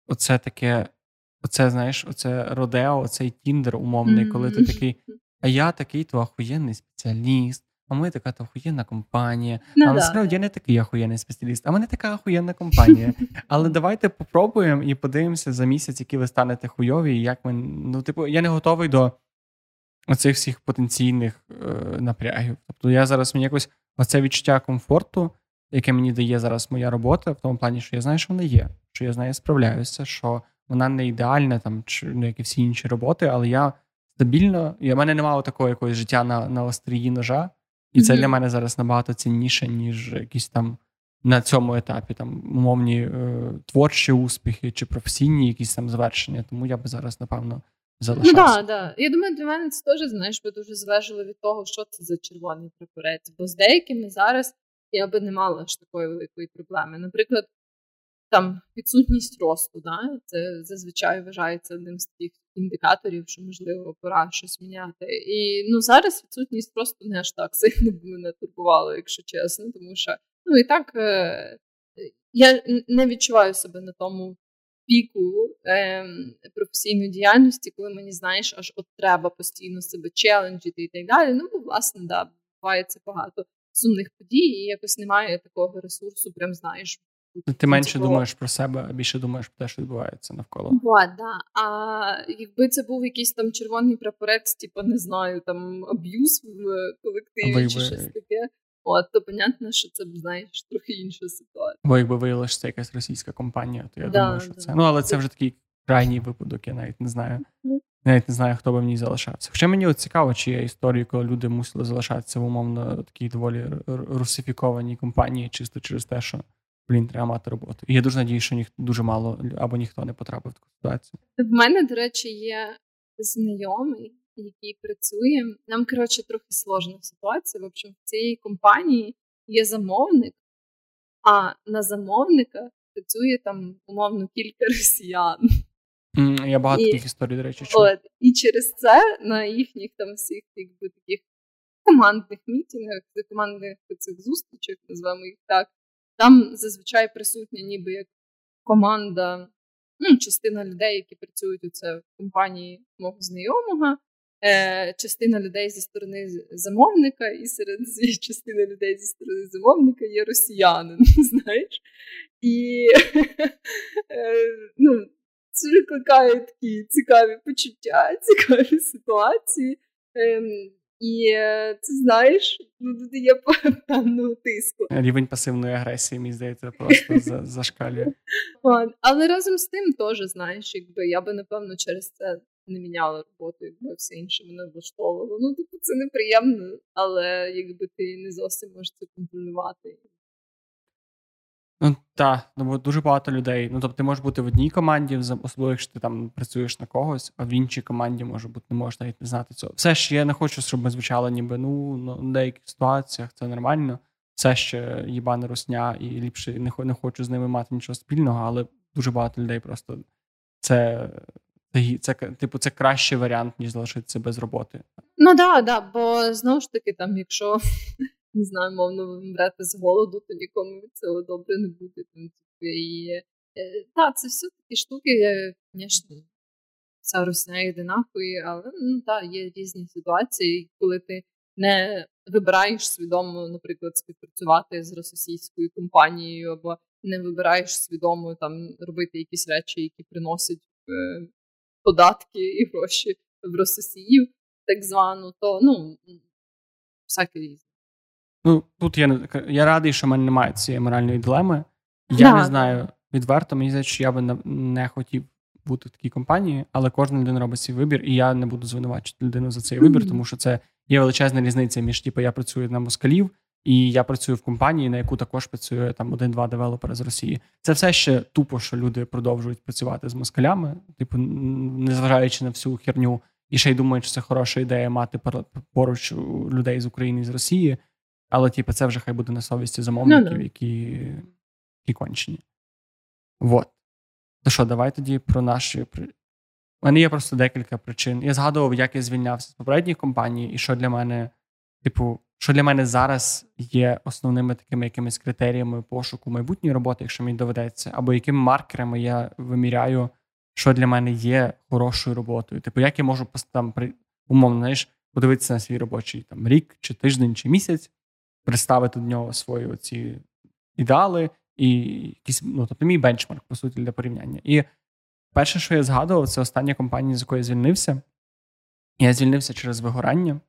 оце таке, оце, знаєш, оце родео, оцей тіндер умовний, mm-hmm. коли ти такий, а я такий то охуєнний спеціаліст, а ми така то охуєнна компанія. Ну, але насправді я не такий охуєнний спеціаліст, а мене така охуєнна компанія. Але давайте попробуємо і подивимося за місяць, які ви станете хуйові, і як ми. Ну, типу, я не готовий до оцих всіх потенційних е, напрягів. Тобто я зараз мені якось оце відчуття комфорту, яке мені дає зараз моя робота, в тому плані, що я знаю, що вона є, що я з нею справляюся, що вона не ідеальна, там, чи ну, як і всі інші роботи, але я стабільно, і в мене немає такого якогось життя на на острії ножа, і mm-hmm. це для мене зараз набагато цінніше, ніж якісь там. На цьому етапі там умовні е, творчі успіхи чи професійні якісь там звершення. Тому я би зараз, напевно, залишався. Ну, да, да. Я думаю, для мене це теж, знаєш, би дуже залежало від того, що це за червоний прапорець. Бо з деякими зараз я би не мала ж такої великої проблеми. Наприклад, там відсутність росту, да? це зазвичай вважається одним з таких індикаторів, що можливо пора щось міняти. І ну зараз відсутність росту не аж так сильно мене турбувала, якщо чесно, тому що ну і так е- я не відчуваю себе на тому піку е, професійної діяльності, коли мені знаєш, аж от треба постійно себе челенджити і так далі. Ну, бо, власне, да, буває це багато сумних подій, і якось немає такого ресурсу, прям знаєш. Ти менше думаєш про себе, а більше думаєш про те, що відбувається навколо. Вот, да. А якби це був якийсь там червоний прапорець, типу, не знаю, там аб'юз в колективі Ви, чи щось таке. От, то понятно, що це знаєш трохи інша ситуація. Бо якби виявилося, що це якась російська компанія, то я да, думаю, що да. це. Ну, але це вже такий крайній випадок, я навіть не знаю. Навіть не знаю, хто би в ній залишався. Хоча мені цікаво, чи є історії, коли люди мусили залишатися в умовно такій доволі русифікованій компанії, чисто через те, що блін, треба мати роботу. І я дуже надію, що ніх дуже мало або ніхто не потрапив в таку ситуацію. В мене, до речі, є знайомий, який працює. Нам, коротше, трохи сложна ситуація. В общем, в цій компанії є замовник, а на замовника працює там умовно кілька росіян. Я багато і, таких історій, до речі, чув. От, І через це на їхніх там всіх якби таких командних мітінгах, командних цих зустрічах, називаємо їх так, там зазвичай присутня ніби як команда, ну, частина людей, які працюють у це в компанії мого знайомого, е, частина людей зі сторони замовника, і серед частини людей зі сторони замовника є росіянин, знаєш. І е, ну, це викликає такі цікаві почуття, цікаві ситуації. Ем, і е, це знаєш, ну додає певного тиску. Рівень пасивної агресії, мені здається, просто зашкалює. Але разом з тим теж, знаєш, якби я би напевно через це не міняла роботу, якби все інше мене влаштовувало. Ну, типу, це неприємно, але якби ти не зовсім можеш це контролювати. Ну так, ну бо дуже багато людей. Ну тобто ти можеш бути в одній команді, особливо якщо ти там працюєш на когось, а в іншій команді може бути не можеш навіть не знати цього. Все ще я не хочу, щоб ми звучали, ніби ну на деяких ситуаціях це нормально. Все ще їбане русня, і ліпше не не хочу з ними мати нічого спільного, але дуже багато людей просто це. Це, це типу, це кращий варіант, ніж залишитися без роботи. Ну да, да, бо знову ж таки, там, якщо не знаю, мовно вмрете з голоду, то нікому від цього добре не буде. І е, так, це все такі штуки, звісно, вся русня їх одинакові, але ну, так, є різні ситуації, коли ти не вибираєш свідомо, наприклад, співпрацювати з російською компанією, або не вибираєш свідомо там робити якісь речі, які приносять е, податки і гроші в Росію, так звану, то ну всяке різне. Ну, тут я я радий, що в мене немає цієї моральної дилеми. Я да. не знаю відверто, мені здається, що я би не хотів бути в такій компанії, але кожна людина робить свій вибір, і я не буду звинувачити людину за цей вибір, тому що це є величезна різниця між типу, я працюю на москалів, і я працюю в компанії, на яку також працює там один-два девелопера з Росії. Це все ще тупо, що люди продовжують працювати з москалями, типу, незважаючи на всю херню, і ще й думають, що це хороша ідея мати поруч людей з України і з Росії. Але типу, це вже хай буде на совісті замовників, no, no. які які кончені. Вот. То що, давай тоді про наші. У мене є просто декілька причин. Я згадував, як я звільнявся з попередніх компаній, і що для мене, типу, що для мене зараз є основними такими якимись критеріями пошуку майбутньої роботи, якщо мені доведеться, або якими маркерами я виміряю, що для мене є хорошою роботою. Типу, як я можу там умовно знаєш, подивитися на свій робочий там рік, чи тиждень, чи місяць, представити до нього свої оці ідеали і якісь, ну тобто мій бенчмарк, по суті, для порівняння. І перше, що я згадував, це остання компанія, з якої я звільнився. Я звільнився через вигорання.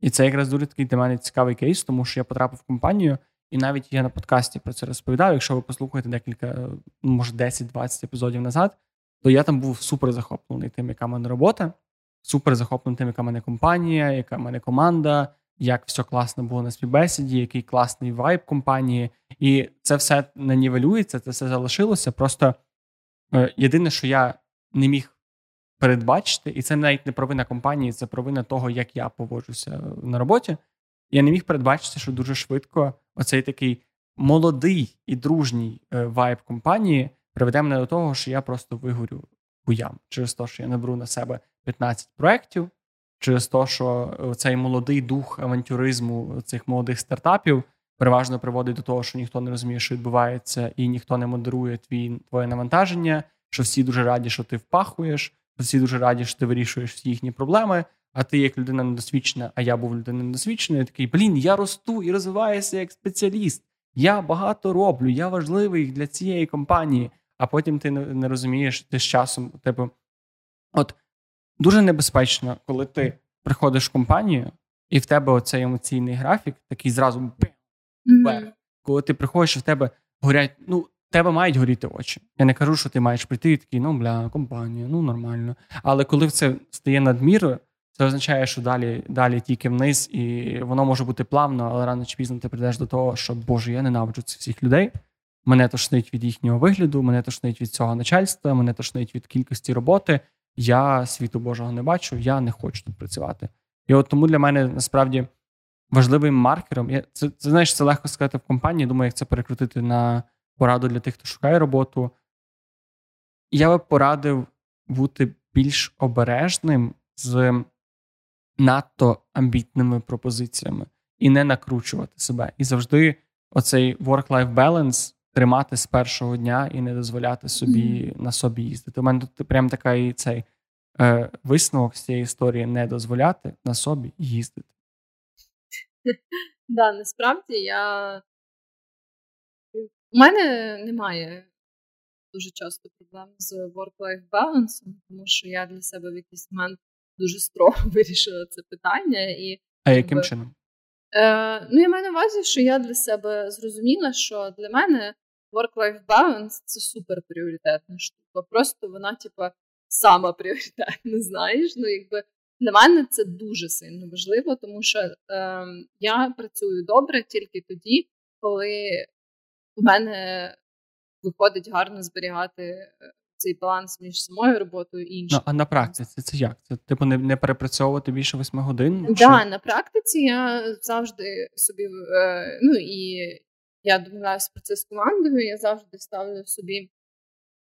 І це якраз дуже такий для мене цікавий кейс, тому що я потрапив в компанію, і навіть я на подкасті про це розповідав. Якщо ви послухаєте декілька, може, 10-20 епізодів назад, то я там був супер захоплений тим, яка в мене робота, супер захоплений тим, яка в мене компанія, яка в мене команда, як все класно було на співбесіді, який класний вайб компанії. І це все не нівелюється, це все залишилося. Просто е, єдине, що я не міг передбачити, і це навіть не провина компанії, це провина того, як я поводжуся на роботі. Я не міг передбачити, що дуже швидко оцей такий молодий і дружній е, вайб компанії приведе мене до того, що я просто вигорю хуям через те, що я наберу на себе 15 проєктів, через те, що цей молодий дух авантюризму цих молодих стартапів переважно приводить до того, що ніхто не розуміє, що відбувається, і ніхто не модерує твій твоє навантаження, що всі дуже раді, що ти впахуєш, що всі дуже раді, що ти вирішуєш всі їхні проблеми. А ти, як людина недосвідчена, а я був людина недосвідченою, такий блін, я росту і розвиваюся як спеціаліст. Я багато роблю, я важливий для цієї компанії. А потім ти не розумієш, ти з часом типу, от дуже небезпечно, коли ти приходиш в компанію, і в тебе оцей емоційний графік, такий зразу mm-hmm. коли ти приходиш, і в тебе горять, ну, тебе мають горіти очі. Я не кажу, що ти маєш прийти і такий, ну бля, компанія, ну нормально. Але коли це стає надмірою, це означає, що далі далі тільки вниз, і воно може бути плавно, але рано чи пізно ти прийдеш до того, що Боже, я ненавиджу цих всіх людей. Мене тошнить від їхнього вигляду, мене тошнить від цього начальства, мене тошнить від кількості роботи я світу Божого не бачу, я не хочу тут працювати. І от тому для мене насправді важливим маркером я, це, це знаєш, це легко сказати в компанії. Думаю, як це перекрутити на пораду для тих, хто шукає роботу. Я би порадив бути більш обережним з надто амбітними пропозиціями і не накручувати себе. І завжди оцей work-life balance тримати з першого дня і не дозволяти собі mm-hmm. на собі їздити. У мене тут прям такий цей е, висновок з цієї історії не дозволяти на собі їздити. Да, насправді я у мене немає дуже часто проблем з work-life balance, тому що я для себе в якийсь момент дуже строго вирішила це питання. І, А яким чином? Е, Ну, я маю на увазі, що я для себе зрозуміла, що для мене work-life balance це супер пріоритетна штука. Просто вона, типа, сама пріоритетна, знаєш. Ну, якби для мене це дуже сильно важливо, тому що е, я працюю добре тільки тоді, коли в мене виходить гарно зберігати е, цей баланс між самою роботою і іншою. Ну, а на практиці це як? Це типу не не перепрацьовувати більше восьми годин? Так, да, на практиці я завжди собі е, ну і я домовляюся про це з командою. Я завжди ставлю собі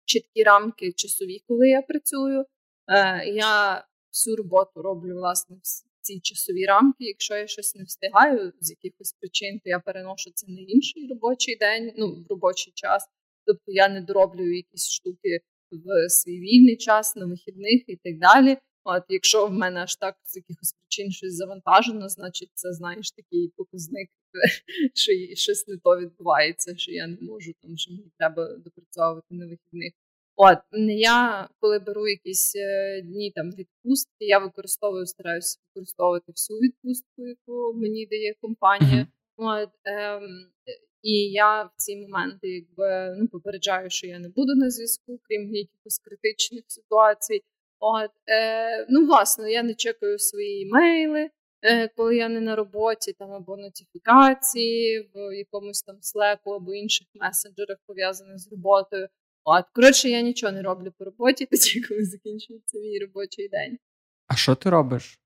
чіткі рамки часові, коли я працюю. Е, Я всю роботу роблю власне в ці часові рамки. Якщо я щось не встигаю з якихось причин, то я переношу це на інший робочий день, ну в робочий час. Тобто я не дороблю якісь штуки в свій вільний час на вихідних і так далі. От, якщо в мене аж так з якихось причин щось завантажено, значить це знаєш такий показник, що щось не то відбувається, що я не можу там, що мені треба допрацьовувати на вихідних. От я коли беру якісь е, дні там відпустки, я використовую, стараюся використовувати всю відпустку, яку мені дає компанія. От, ем, І я в ці моменти якби ну, попереджаю, що я не буду на зв'язку, крім якихось критичних ситуацій. От, е, Ну, власне, я не чекаю свої імейли, е, коли я не на роботі, там або нотифікації в якомусь там Slack або інших месенджерах, пов'язаних з роботою. От, коротше, я нічого не роблю по роботі, тоді, коли закінчується мій робочий день. А що ти робиш?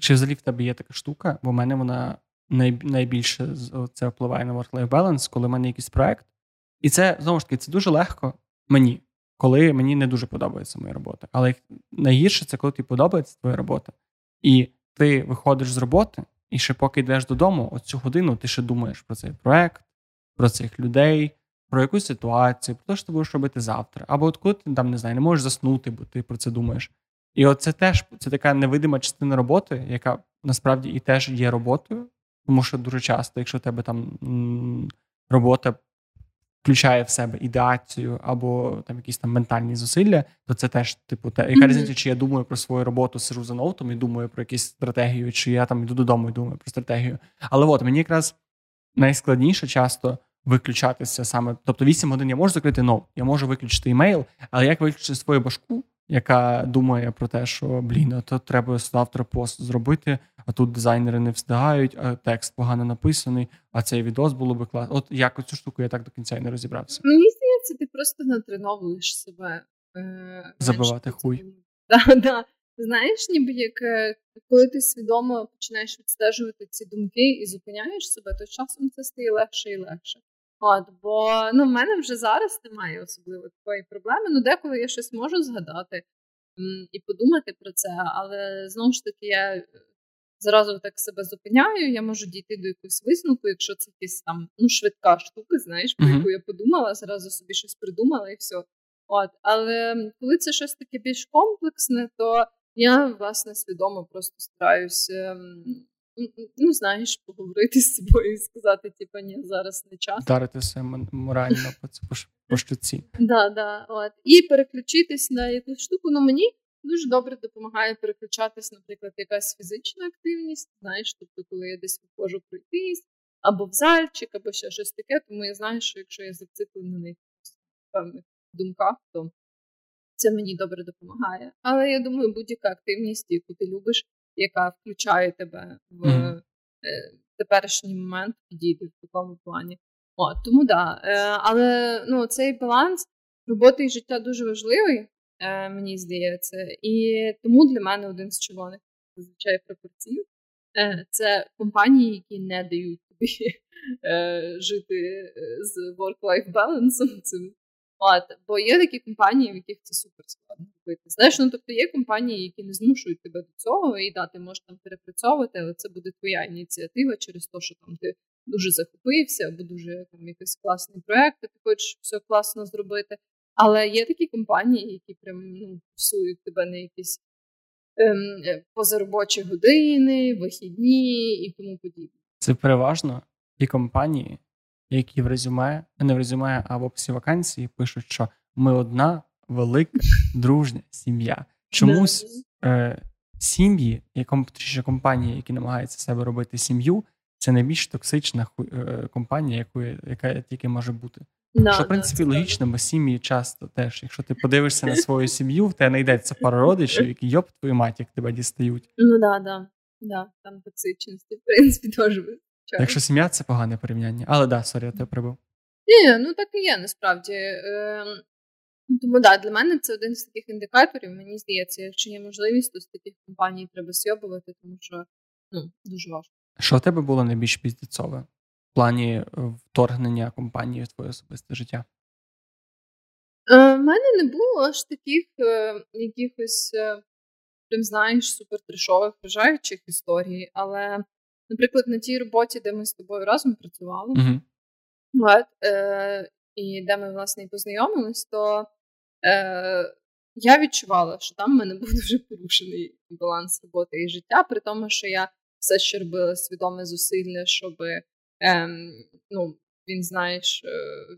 Чи взагалі в тебе є така штука? Бо в мене вона найбільше це впливає на work-life balance, коли в мене якийсь проект. І це знову ж таки це дуже легко мені, коли мені не дуже подобається моя робота. Але найгірше це коли тобі подобається твоя робота. І ти виходиш з роботи, і ще поки йдеш додому, оцю годину ти ще думаєш про цей проект, про цих людей, про якусь ситуацію, про те, що ти будеш робити завтра. Або от коли ти там не знаю, не можеш заснути, бо ти про це думаєш. І от це теж це така невидима частина роботи, яка насправді і теж є роботою, тому що дуже часто, якщо у тебе там робота включає в себе ідеацію або там якісь там ментальні зусилля, то це теж, типу, те, яка різниця, чи я думаю про свою роботу, сижу за ноутом і думаю про якусь стратегію, чи я там йду додому і думаю про стратегію. Але от мені якраз найскладніше часто виключатися саме. Тобто 8 годин я можу закрити ноут, я можу виключити імейл, але як виключити свою башку, яка думає про те, що блін, а то треба завтра пост зробити, а тут дизайнери не встигають, а текст погано написаний, а цей відос було би класно. От як оцю штуку я так до кінця і не розібрався. Мені здається, ти просто натреновуєш себе е, забивати хуй. Да, да. Знаєш, ніби як е, коли ти свідомо починаєш відстежувати ці думки і зупиняєш себе, то часом це стає легше і легше. От, Бо ну, в мене вже зараз немає особливо такої проблеми. Ну, деколи я щось можу згадати і подумати про це, але знову ж таки, я зразу так себе зупиняю, я можу дійти до якогось висновку, якщо це якась там ну, швидка штука, знаєш, про яку я подумала, зразу собі щось придумала і все. От, Але коли це щось таке більш комплексне, то я власне свідомо просто стараюся ну, знаєш, поговорити з собою і сказати, типу, ні, зараз не час. Вдаритися морально по, штуці. Да, да, от. І переключитись на якусь штуку. Ну мені дуже добре допомагає переключатись, наприклад, якась фізична активність. Знаєш, тобто, коли я десь виходжу пройтись, або в зальчик, або ще щось таке, тому я знаю, що якщо я зациклена на якихось певних думках, то це мені добре допомагає. Але я думаю, будь-яка активність, яку ти любиш, яка включає тебе в mm-hmm. теперішній момент, підійде в такому плані. О, Тому да. Е, але ну, цей баланс роботи і життя дуже важливий, е, мені здається. І тому для мене один з червоних зазвичай пропорцій це компанії, які не дають тобі жити з work-life balance, цим От, Бо є такі компанії, в яких це супер складно робити. Знаєш, ну тобто є компанії, які не змушують тебе до цього, і да, ти можеш там перепрацьовувати, але це буде твоя ініціатива через те, що там ти дуже захопився, або дуже там якийсь класний проект, ти хочеш все класно зробити. Але є такі компанії, які прям ну, псують тебе на якісь ем, е, позаробочі години, вихідні і тому подібне. Це переважно і компанії, які в резюме, не в резюме, а в описі вакансії пишуть, що ми одна велика дружня сім'я. Чомусь е, сім'ї, точніше компанії, які намагаються себе робити сім'ю, це найбільш токсична е, компанія, яку, яка тільки може бути. No, що, в принципі, no, логічно, бо сім'ї часто теж, якщо ти подивишся на свою сім'ю, в тебе знайдеться пара родичів, які йоп твою мать, як тебе дістають. Ну да, да. Да, там токсичності, в принципі, теж Чого? Якщо сім'я це погане порівняння. Але да, сорі, я тебе перебив. Ні, ну так і є насправді. Е, тому да, для мене це один з таких індикаторів. Мені здається, якщо є можливість, то з таких компаній треба съёбувати, тому що ну, дуже важко. Що в тебе було найбільш піздецове в плані е, вторгнення компанії в твоє особисте життя? У е, мене не було аж таких е, якихось, прям знаєш, супертрешових вражаючих історій, але Наприклад, на тій роботі, де ми з тобою разом працювали, uh-huh. От, е, і де ми, власне, і познайомились, то е, я відчувала, що там в мене був дуже порушений баланс роботи і життя, при тому, що я все ще робила свідоме зусилля, щоб е, ну, він, знаєш, е,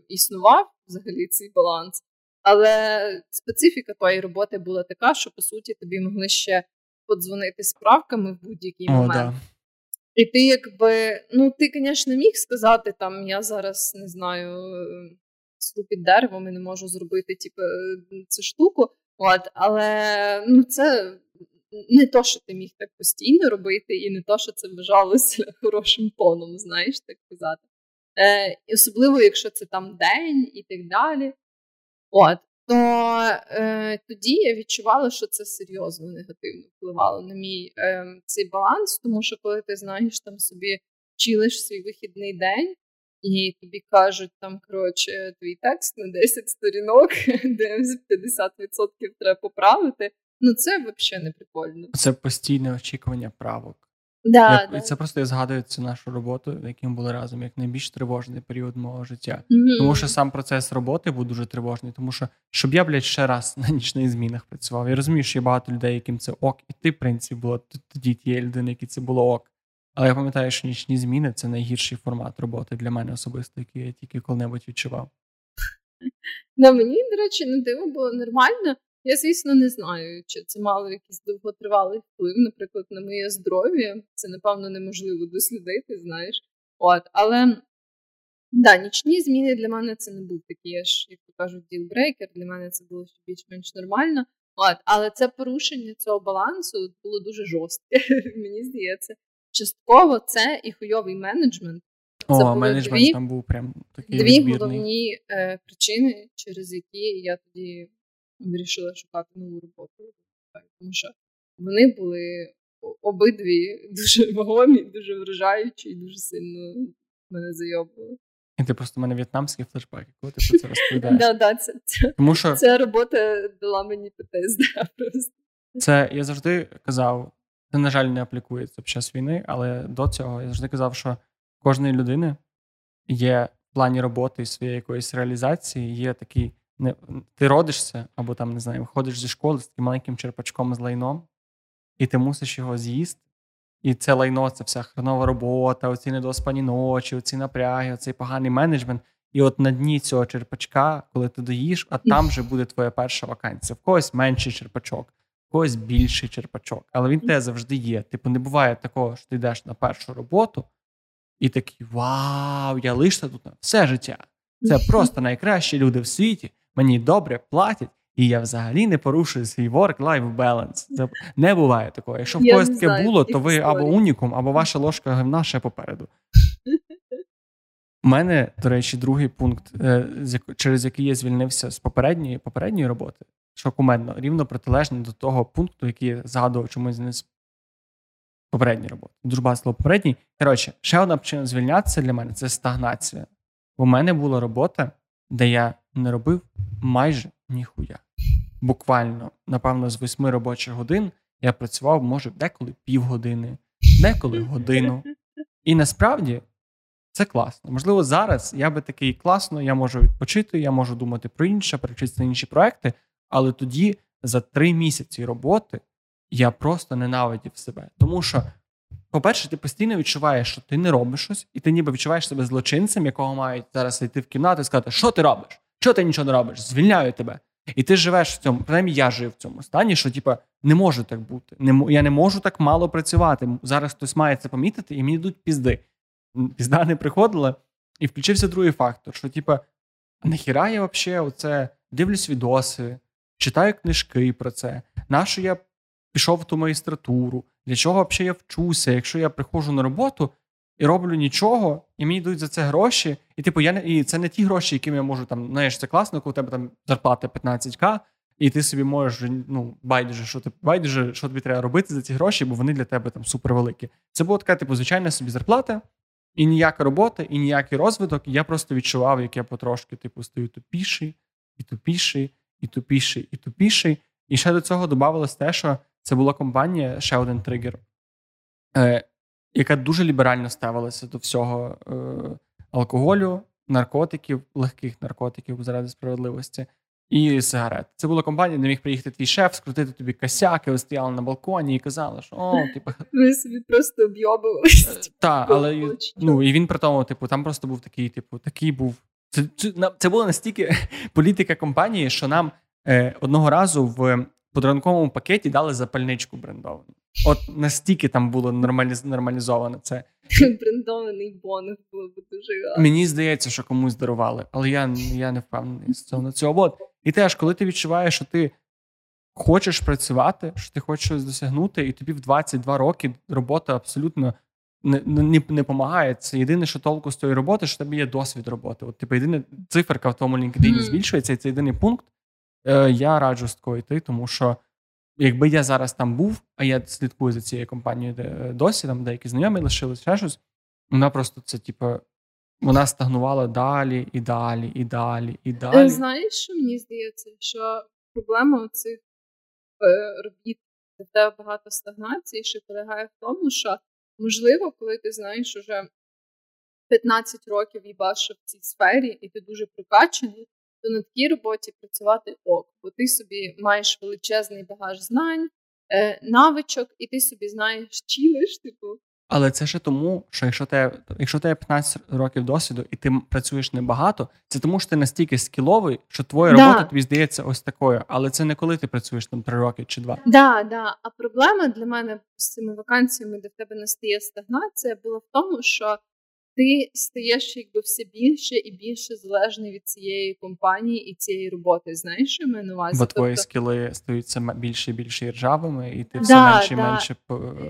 існував взагалі цей баланс. Але специфіка тої роботи була така, що по суті тобі могли ще подзвонити справками в будь-який О, момент. Да І ти, якби, ну, ти, звісно, міг сказати, там, я зараз не знаю, стру під деревом і не можу зробити типу, цю штуку. От, Але ну, це не то, що ти міг так постійно робити, і не то, що це вважалося хорошим тоном, знаєш, так казати. Е, Особливо, якщо це там день і так далі. От, то е, тоді я відчувала, що це серйозно негативно впливало на мій е, цей баланс, тому що коли ти знаєш там собі чілиш свій вихідний день, і тобі кажуть, там, коротше, твій текст на 10 сторінок, де 50% треба поправити. Ну, це взагалі не прикольно. Це постійне очікування правок. Да, я, да. Це просто я згадую цю нашу роботу, ми були разом, як найбільш тривожний період мого життя. Mm-hmm. Тому що сам процес роботи був дуже тривожний, тому що щоб я, блядь, ще раз на нічних змінах працював. Я розумію, що є багато людей, яким це ок, і ти, в принципі, було тоді тієї людини, які це було ок. Але я пам'ятаю, що нічні зміни це найгірший формат роботи для мене особисто, який я тільки коли-небудь відчував. На мені, до речі, на диво було нормально. Я, звісно, не знаю, чи це мало якийсь довготривалий вплив, наприклад, на моє здоров'я. Це, напевно, неможливо дослідити, знаєш. От, Але да, нічні зміни для мене це не був такий аж, як то кажуть, ділбрейкер. Для мене це було більш-менш нормально. От, Але це порушення цього балансу було дуже жорстке, мені здається частково це і хуйовий менеджмент. Це О, менеджмент дві, там був прям такий дві відбірний. головні е, причини, через які я тоді вирішила шукати нову роботу. Тому що вони були обидві дуже вагомі, дуже вражаючі і дуже сильно мене зайобували. І ти просто в мене в'єтнамський флешбек, коли ти про це розповідаєш. Да, да, це, це, Тому що Ця робота дала мені ПТСД просто. Це я завжди казав, це, на жаль, не аплікується під час війни, але до цього я завжди казав, що кожної людини є в плані роботи і своєї якоїсь реалізації, є такий. Не, ти родишся, або там, не знаю, виходиш зі школи з таким маленьким черпачком з лайном, і ти мусиш його з'їсти. І це лайно, це вся хронова робота, оці недоспані ночі, оці напряги, оцей поганий менеджмент. І от на дні цього черпачка, коли ти доїш, а там вже буде твоя перша вакансія. В когось менший черпачок, в когось більший черпачок, але він те завжди є. Типу, не буває такого, що ти йдеш на першу роботу і такий вау, я лише тут все життя. Це просто найкращі люди в світі. Мені добре платять, і я взагалі не порушую свій work-life balance. Це не буває такого. Якщо в когось таке було, то ви або унікум, або ваша ложка гівна ще попереду. У мене, до речі, другий пункт, е, через який я звільнився з попередньої попередньої роботи, що кумедно, рівно протилежне до того пункту, який я згадував чомусь з попередньої роботи. Дуже багато слово попередній. Коротше, ще одна причина звільнятися для мене це стагнація. У мене була робота, де я не робив майже ніхуя. Буквально, напевно, з восьми робочих годин я працював, може, деколи півгодини, деколи годину. І насправді це класно. Можливо, зараз я би такий класно, я можу відпочити, я можу думати про інше, перечитися інші проекти, але тоді за три місяці роботи я просто ненавидів себе. Тому що, по-перше, ти постійно відчуваєш, що ти не робиш щось, і ти ніби відчуваєш себе злочинцем, якого мають зараз йти в кімнату і сказати, що ти робиш? Що ти нічого не робиш? Звільняю тебе. І ти живеш в цьому, принаймні я жив в цьому стані, що типа не може так бути. Не, Я не можу так мало працювати. Зараз хтось має це помітити, і мені йдуть пізди. Пізда не приходила. І включився другий фактор: що, типа, нахіра я взагалі оце дивлюсь відоси, читаю книжки про це. Нащо я пішов в ту магістратуру? Для чого взагалі я вчуся? Якщо я приходжу на роботу і роблю нічого, і мені йдуть за це гроші, і типу, я не і це не ті гроші, якими я можу там, знаєш, це класно, коли у тебе там зарплата 15к, і ти собі можеш ну, байдуже, що ти байдуже, що тобі треба робити за ці гроші, бо вони для тебе там супервеликі. Це була така, типу, звичайна собі зарплата. І ніяка робота, і ніякий розвиток. я просто відчував, як я потрошки типу, стаю тупіший, і тупіший, і тупіший, і тупіший. І ще до цього додавалось те, що це була компанія, ще один тригер, е, яка дуже ліберально ставилася до всього е, алкоголю, наркотиків, легких наркотиків заради справедливості. І сигарет. Це була компанія, де міг приїхати твій шеф, скрутити тобі косяки, ви стояли на балконі і казали, що о, типу. Ви собі просто об'йобувалися. Е, так, але ну, і він при тому, типу, там просто був такий, типу, такий був. Це це, це була настільки політика компанії, що нам е, одного разу в подарунковому пакеті дали запальничку брендовану. От настільки там було нормаліз... нормалізовано це. Брендований бонус було б дуже гарно. Мені здається, що комусь дарували, але я я не впевнений з цього цього. От. І теж, коли ти відчуваєш, що ти хочеш працювати, що ти хочеш щось досягнути, і тобі в 22 роки робота абсолютно не не, не допомагає. Це єдине, що толку з тої роботи, що тобі є досвід роботи. От, типу, єдина циферка в тому LinkedIn mm. збільшується, і це єдиний пункт. Е, Я раджу з такою йти, тому що якби я зараз там був, а я слідкую за цією компанією де, досі, там деякі знайомі лишились ще щось, вона просто це, типу, вона стагнувала далі і далі, і далі, і далі. Знаєш, що мені здається, що проблема цих е, робіт, де в тебе багато стагнації, що полягає в тому, що можливо, коли ти знаєш уже 15 років їбашив в цій сфері, і ти дуже прокачаний, то на такій роботі працювати ок, бо ти собі маєш величезний багаж знань, е, навичок, і ти собі знаєш, чілиш, типу. Але це ще тому, що якщо тебе, якщо тебе 15 років досвіду і ти працюєш небагато, це тому що ти настільки скіловий, що твоя да. робота тобі здається ось такою. Але це не коли ти працюєш там 3 роки чи 2. Да, да. А проблема для мене з цими вакансіями, де в тебе настає стагнація, була в тому, що ти стаєш якби все більше і більше залежний від цієї компанії і цієї роботи. Знаєш, що я на увазі? Бо твої тобто... скіли стаються більше і більше ржавими, і ти все да, менше і да. менше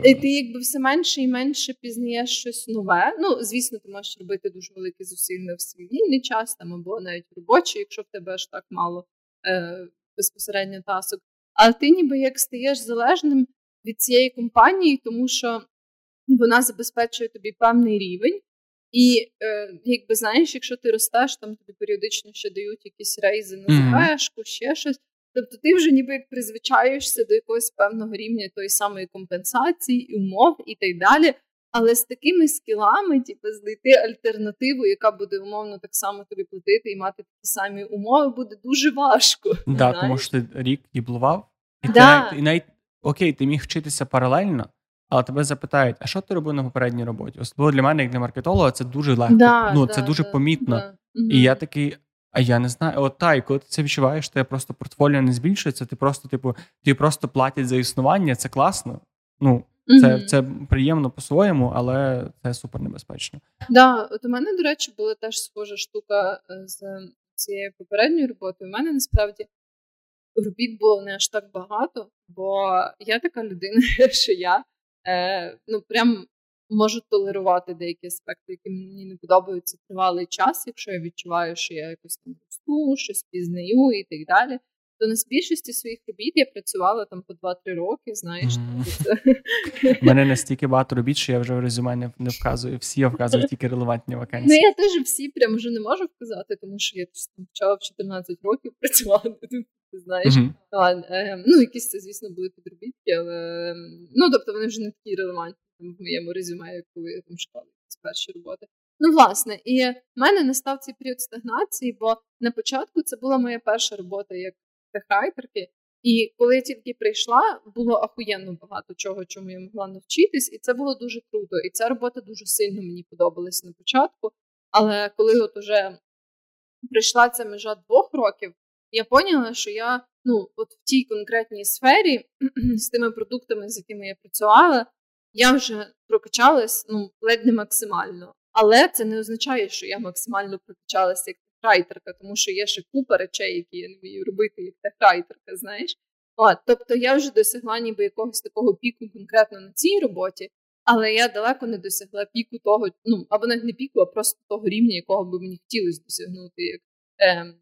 І ти якби все менше і менше пізнаєш щось нове. Ну, звісно, ти можеш робити дуже великі зусилля в свій вільний час там або навіть робочий, якщо в тебе аж так мало е, безпосередньо тасок. Але ти ніби як стаєш залежним від цієї компанії, тому що вона забезпечує тобі певний рівень. І е, якби знаєш, якщо ти ростеш, там тобі періодично ще дають якісь рейзи на ЗВшку, mm-hmm. ще щось. Тобто ти вже ніби як призвичаєшся до якогось певного рівня тої самої компенсації, умов і так далі. Але з такими скілами, типу, знайти альтернативу, яка буде умовно так само тобі платити і мати такі самі умови, буде дуже важко. Да, тому що ти рік діблував, і да. ти і навіть окей, ти міг вчитися паралельно але тебе запитають, а що ти робив на попередній роботі? Особливо для мене, як для маркетолога, це дуже легко. Да, ну, да, це дуже да, помітно. І я такий. А я не знаю, от та, і коли ти це відчуваєш, то я просто портфоліо не збільшується, ти просто, типу, ті просто платять за існування, це класно. Ну, це mm-hmm. це приємно по-своєму, але це супер небезпечно. Да, от у мене, до речі, була теж схожа штука е, з цією попередньою роботою. У мене насправді робіт було не аж так багато, бо я така людина, що я е, ну прям можу толерувати деякі аспекти, які мені не подобаються тривалий час, якщо я відчуваю, що я якось там росту, щось пізнаю і так далі. То на більшості своїх робіт я працювала там по 2-3 роки, знаєш. У мене настільки багато робіт, що я вже в резюме не, не вказую. Всі я вказую тільки релевантні вакансії. Ну я теж всі прям вже не можу вказати, тому що я почала в 14 років працювати ти знаєш. Mm-hmm. А, е, ну, якісь це, звісно, були підробітки, але ну, тобто вони вже не такі релевантні в моєму резюме, коли я там шукала якісь перші роботи. Ну, власне, і в мене настав цей період стагнації, бо на початку це була моя перша робота як техрайтерки. І коли я тільки прийшла, було ахуєнно багато чого, чому я могла навчитись, і це було дуже круто. І ця робота дуже сильно мені подобалась на початку. Але коли от уже прийшла ця межа двох років, я поняла, що я ну, от в тій конкретній сфері з тими продуктами, з якими я працювала, я вже прокачалась ну, ледь не максимально. Але це не означає, що я максимально прокачалася як техрайтерка, тому що є ще купа речей, які я не вмію робити як техрайтерка, знаєш. От, Тобто я вже досягла ніби якогось такого піку конкретно на цій роботі, але я далеко не досягла піку того, ну або навіть не піку, а просто того рівня, якого би мені хотілося досягнути як е,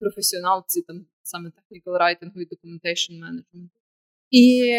професіоналці там саме technical writing і documentation management. І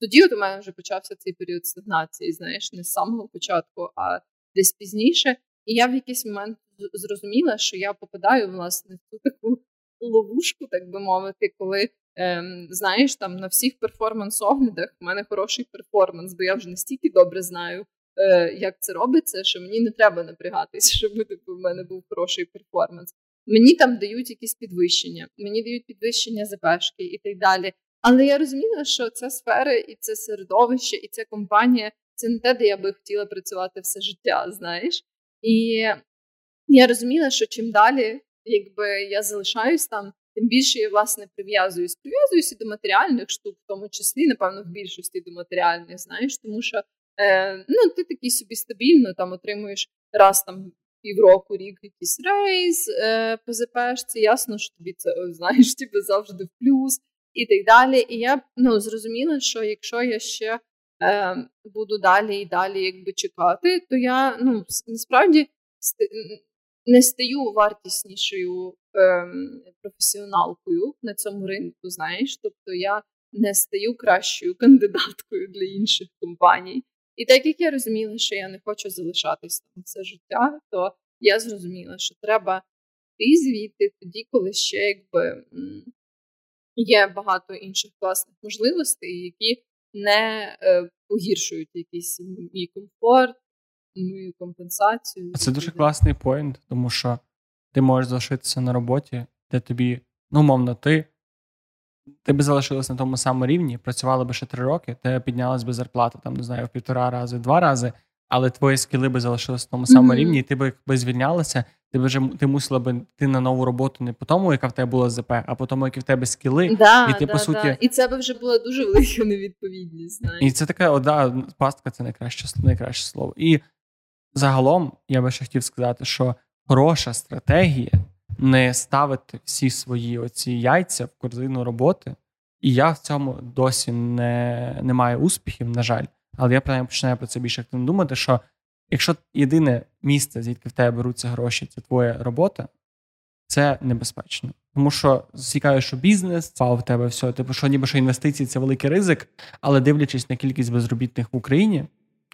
тоді от у мене вже почався цей період стагнації, знаєш, не з самого початку, а десь пізніше. І я в якийсь момент зрозуміла, що я попадаю власне в ту таку ловушку, так би мовити, коли. Ем, знаєш, там на всіх перформанс-оглядах в мене хороший перформанс, бо я вже настільки добре знаю, е, як це робиться, що мені не треба напрягатися, щоб типу, в мене був хороший перформанс. Мені там дають якісь підвищення, мені дають підвищення ЗПшки і так далі. Але я розуміла, що ця сфера, і це середовище, і ця компанія це не те, де я би хотіла працювати все життя, знаєш. І я розуміла, що чим далі, якби я залишаюсь там, Тим більше я власне прив'язуюсь, прив'язуюся до матеріальних штук, в тому числі, напевно, в більшості до матеріальних, знаєш, тому що е, ну, ти такий собі стабільно там отримуєш раз там півроку, рік якийсь рейс е, по ЗПшці, ясно, що тобі це знаєш, тобі завжди в плюс і так далі. І я ну, зрозуміла, що якщо я ще е, буду далі і далі якби чекати, то я ну, насправді не стаю вартіснішою е, професіоналкою на цьому ринку, знаєш, тобто я не стаю кращою кандидаткою для інших компаній. І так як я розуміла, що я не хочу залишатись там все життя, то я зрозуміла, що треба йти звідти тоді, коли ще якби є багато інших класних можливостей, які не е, погіршують якийсь мій комфорт, мою компенсацію. Це дуже класний поінт, тому що ти можеш залишитися на роботі, де тобі, ну, умовно, ти ти би залишилась на тому самому рівні, працювала би ще три роки, тебе піднялась би зарплата, там, не знаю, в півтора рази, два рази, але твої скіли би залишилися на тому самому mm-hmm. рівні, і ти би якби звільнялася, ти б вже ти мусила би йти на нову роботу не по тому, яка в тебе була ЗП, а по тому, які в тебе скіли. Да, і ти, да, по суті... Да. І це би вже була дуже велика невідповідність. Знаєш. І це така ода, пастка це найкраще, найкраще слово. І загалом я би ще хотів сказати, що хороша стратегія не ставити всі свої оці яйця в корзину роботи. І я в цьому досі не не маю успіхів, на жаль. Але я принаймні починаю про це більше активно думати, що якщо єдине місце, звідки в тебе беруться гроші, це твоя робота, це небезпечно. Тому що цікаво, що бізнес, а в тебе все, типу, що ніби що інвестиції це великий ризик, але дивлячись на кількість безробітних в Україні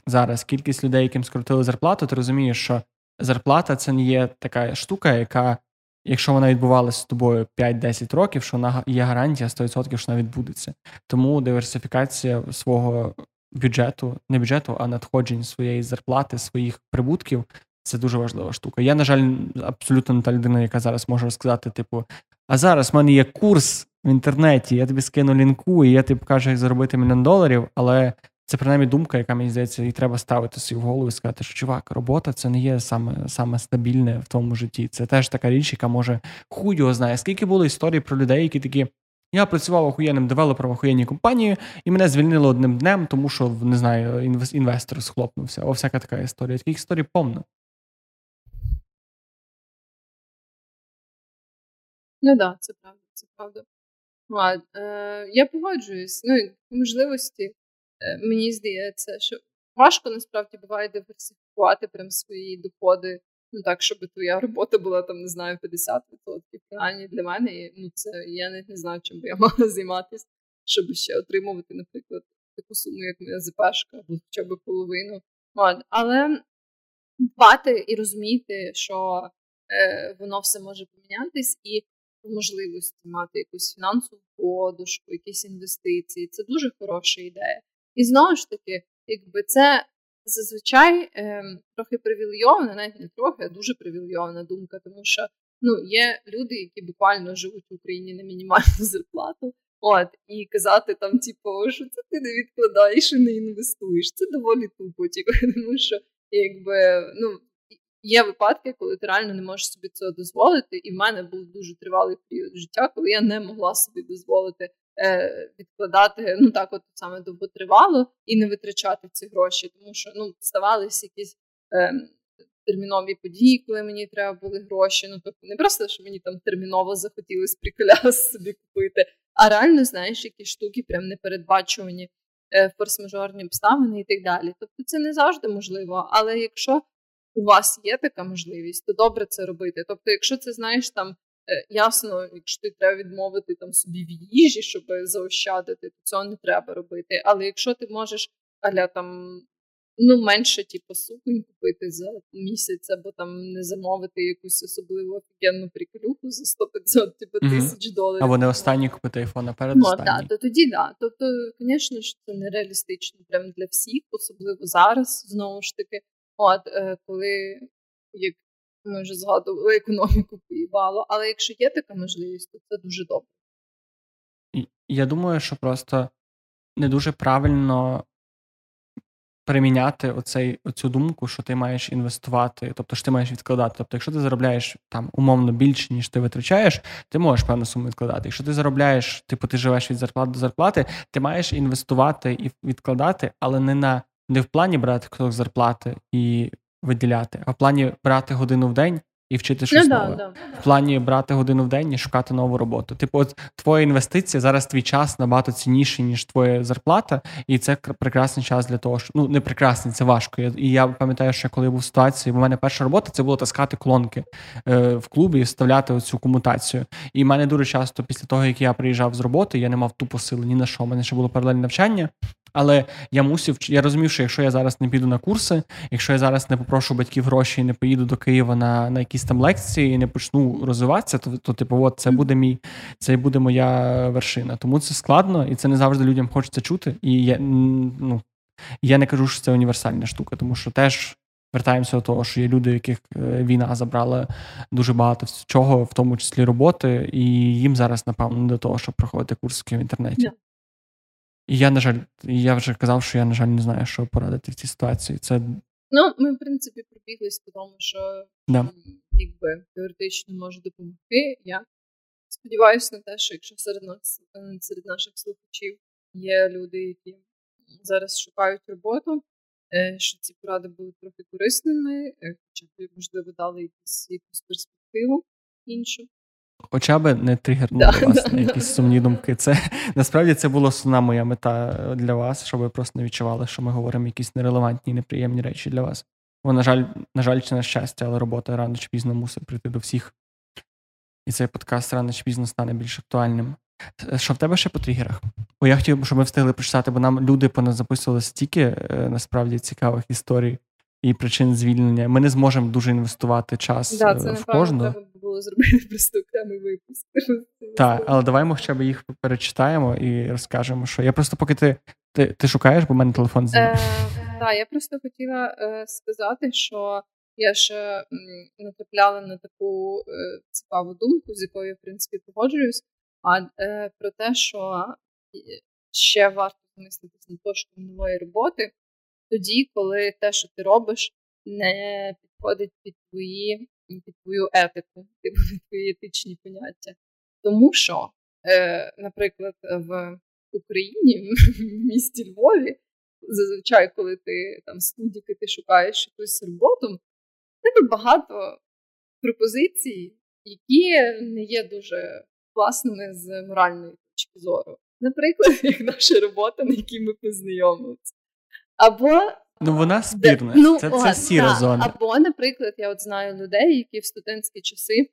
зараз, кількість людей, яким скоротили зарплату, ти розумієш, що зарплата це не є така штука, яка якщо вона відбувалася з тобою 5-10 років, що вона є гарантія 100%, що вона відбудеться. Тому диверсифікація свого бюджету, не бюджету, а надходжень своєї зарплати, своїх прибутків. Це дуже важлива штука. Я, на жаль, абсолютно не та людина, яка зараз може сказати, типу, а зараз в мене є курс в інтернеті, я тобі скину лінку, і я тобі покажу, як заробити мільйон доларів, але це принаймні думка, яка мені здається, і треба ставити собі в голову і сказати, що чувак, робота це не є саме саме стабільне в твоєму житті. Це теж така річ, яка може хуй його знає. Скільки було історій про людей, які такі. Я працював охуєнним девелопером охуєнній компанії, і мене звільнили одним днем, тому що не знаю, інвестор схлопнувся. О, всяка така історія. Таких історій повно. Ну так, да, це правда, це правда. А, е, Я погоджуюсь. Ну, можливості мені здається, що важко насправді буває диверсифікувати прям свої доходи. Ну так, щоб твоя робота була там, не знаю, 50%. Принаймні для мене ну це я не, не знаю, чим би я мала займатися, щоб ще отримувати, наприклад, таку суму, як моя ЗПшка, або хоча б половину. Але дбати і розуміти, що е, воно все може помінятись, і можливості мати якусь фінансову подушку, якісь інвестиції це дуже хороша ідея. І знову ж таки, якби це зазвичай е, трохи привілейована, навіть не трохи, а дуже привілейована думка, тому що ну, є люди, які буквально живуть в Україні на мінімальну зарплату. От, і казати там, типу, що це ти не відкладаєш і не інвестуєш. Це доволі тупо, типу, тому що якби ну. Є випадки, коли ти реально не можеш собі цього дозволити, і в мене був дуже тривалий період життя, коли я не могла собі дозволити Е, відкладати ну так, от саме довготривало і не витрачати ці гроші, тому що ну ставалися якісь е, термінові події, коли мені треба були гроші. Ну тобто не просто що мені там терміново захотілося приколяс собі купити, а реально знаєш, які штуки прям непередбачувані е, форс-мажорні обставини і так далі. Тобто це не завжди можливо, але якщо у вас є така можливість, то добре це робити. Тобто, якщо це знаєш там ясно, якщо ти треба відмовити там собі в їжі, щоб заощадити, то цього не треба робити. Але якщо ти можеш аля там ну менше типу, суконь купити за місяць, або там не замовити якусь особливу офігенну приколюху за 100-500 типу, mm-hmm. тисяч доларів. Або не останній купити айфон, а перед ну, так, то тоді да. Тобто, звісно ж, це нереалістично прямо для всіх, особливо зараз, знову ж таки. От е, коли як ми вже згадували економіку поїбало, але якщо є така можливість, то це дуже добре. Я думаю, що просто не дуже правильно переміняти оцей, оцю думку, що ти маєш інвестувати, тобто що ти маєш відкладати. Тобто, якщо ти заробляєш там умовно більше, ніж ти витрачаєш, ти можеш певну суму відкладати. Якщо ти заробляєш, типу ти живеш від зарплати до зарплати, ти маєш інвестувати і відкладати, але не на не в плані брати кусок зарплати і виділяти, а в плані брати годину в день і вчити щось ну, нове. Да, да. В плані брати годину в день і шукати нову роботу. Типу, от твоя інвестиція зараз твій час набагато цінніший, ніж твоя зарплата, і це прекрасний час для того, що ну не прекрасний, це важко. І я пам'ятаю, що коли я був в ситуації, бо в мене перша робота це було таскати колонки е, в клубі і вставляти оцю комутацію. І в мене дуже часто, після того як я приїжджав з роботи, я не мав тупо сили ні на що. У мене ще було паралельне навчання. Але я мусив, я розумів, що якщо я зараз не піду на курси, якщо я зараз не попрошу батьків гроші і не поїду до Києва на на якісь там лекції і не почну розвиватися, то то типу, от це буде мій, це буде моя вершина. Тому це складно, і це не завжди людям хочеться чути. І я ну я не кажу, що це універсальна штука, тому що теж. Вертаємося до того, що є люди, яких е, війна забрала дуже багато чого, в тому числі роботи, і їм зараз, напевно, не до того, щоб проходити курси в інтернеті. І я, на жаль, я вже казав, що я, на жаль, не знаю, що порадити в цій ситуації. Це Ну, ми, в принципі, пробіглись по тому, що да. якби теоретично може допомогти. Я сподіваюся на те, що якщо серед нас е, серед наших слухачів є люди, які зараз шукають роботу, е, що ці поради були трохи корисними, е, хоча б можливо дали якісь якусь перспективу іншу. Хоча б не тригернули да, вас да, на якісь сумні думки. Це насправді це була основна моя мета для вас, щоб ви просто не відчували, що ми говоримо якісь нерелевантні, неприємні речі для вас. Бо, на жаль, на жаль, чи на щастя, але робота рано чи пізно мусить прийти до всіх. І цей подкаст рано чи пізно стане більш актуальним. Що в тебе ще по тригерах? Бо я хотів, щоб ми встигли прочитати, бо нам люди поназаписували стільки е, насправді цікавих історій і причин звільнення. Ми не зможемо дуже інвестувати час да, це, в кожну. Було зробити просто окремий випуск. Так, але давай ми хоча б їх перечитаємо і розкажемо, що я просто поки ти ти, ти шукаєш, бо в мене телефон. Е, Так, я просто хотіла е, сказати, що я ще натрапляла на таку е, цікаву думку, з якою я в принципі погоджуюсь, а е, про те, що ще варто замислитись над пошуком нової роботи, тоді, коли те, що ти робиш, не підходить під твої під твою етику, під твої етичні поняття. Тому що, е, наприклад, в Україні, в місті Львові, зазвичай, коли ти там студіки, ти шукаєш якусь роботу, тебе багато пропозицій, які не є дуже класними з моральної точки зору. Наприклад, як наша робота, на якій ми познайомилися. Або Ну, вона спірна. Ну, це це сіра та, зона. Або, наприклад, я от знаю людей, які в студентські часи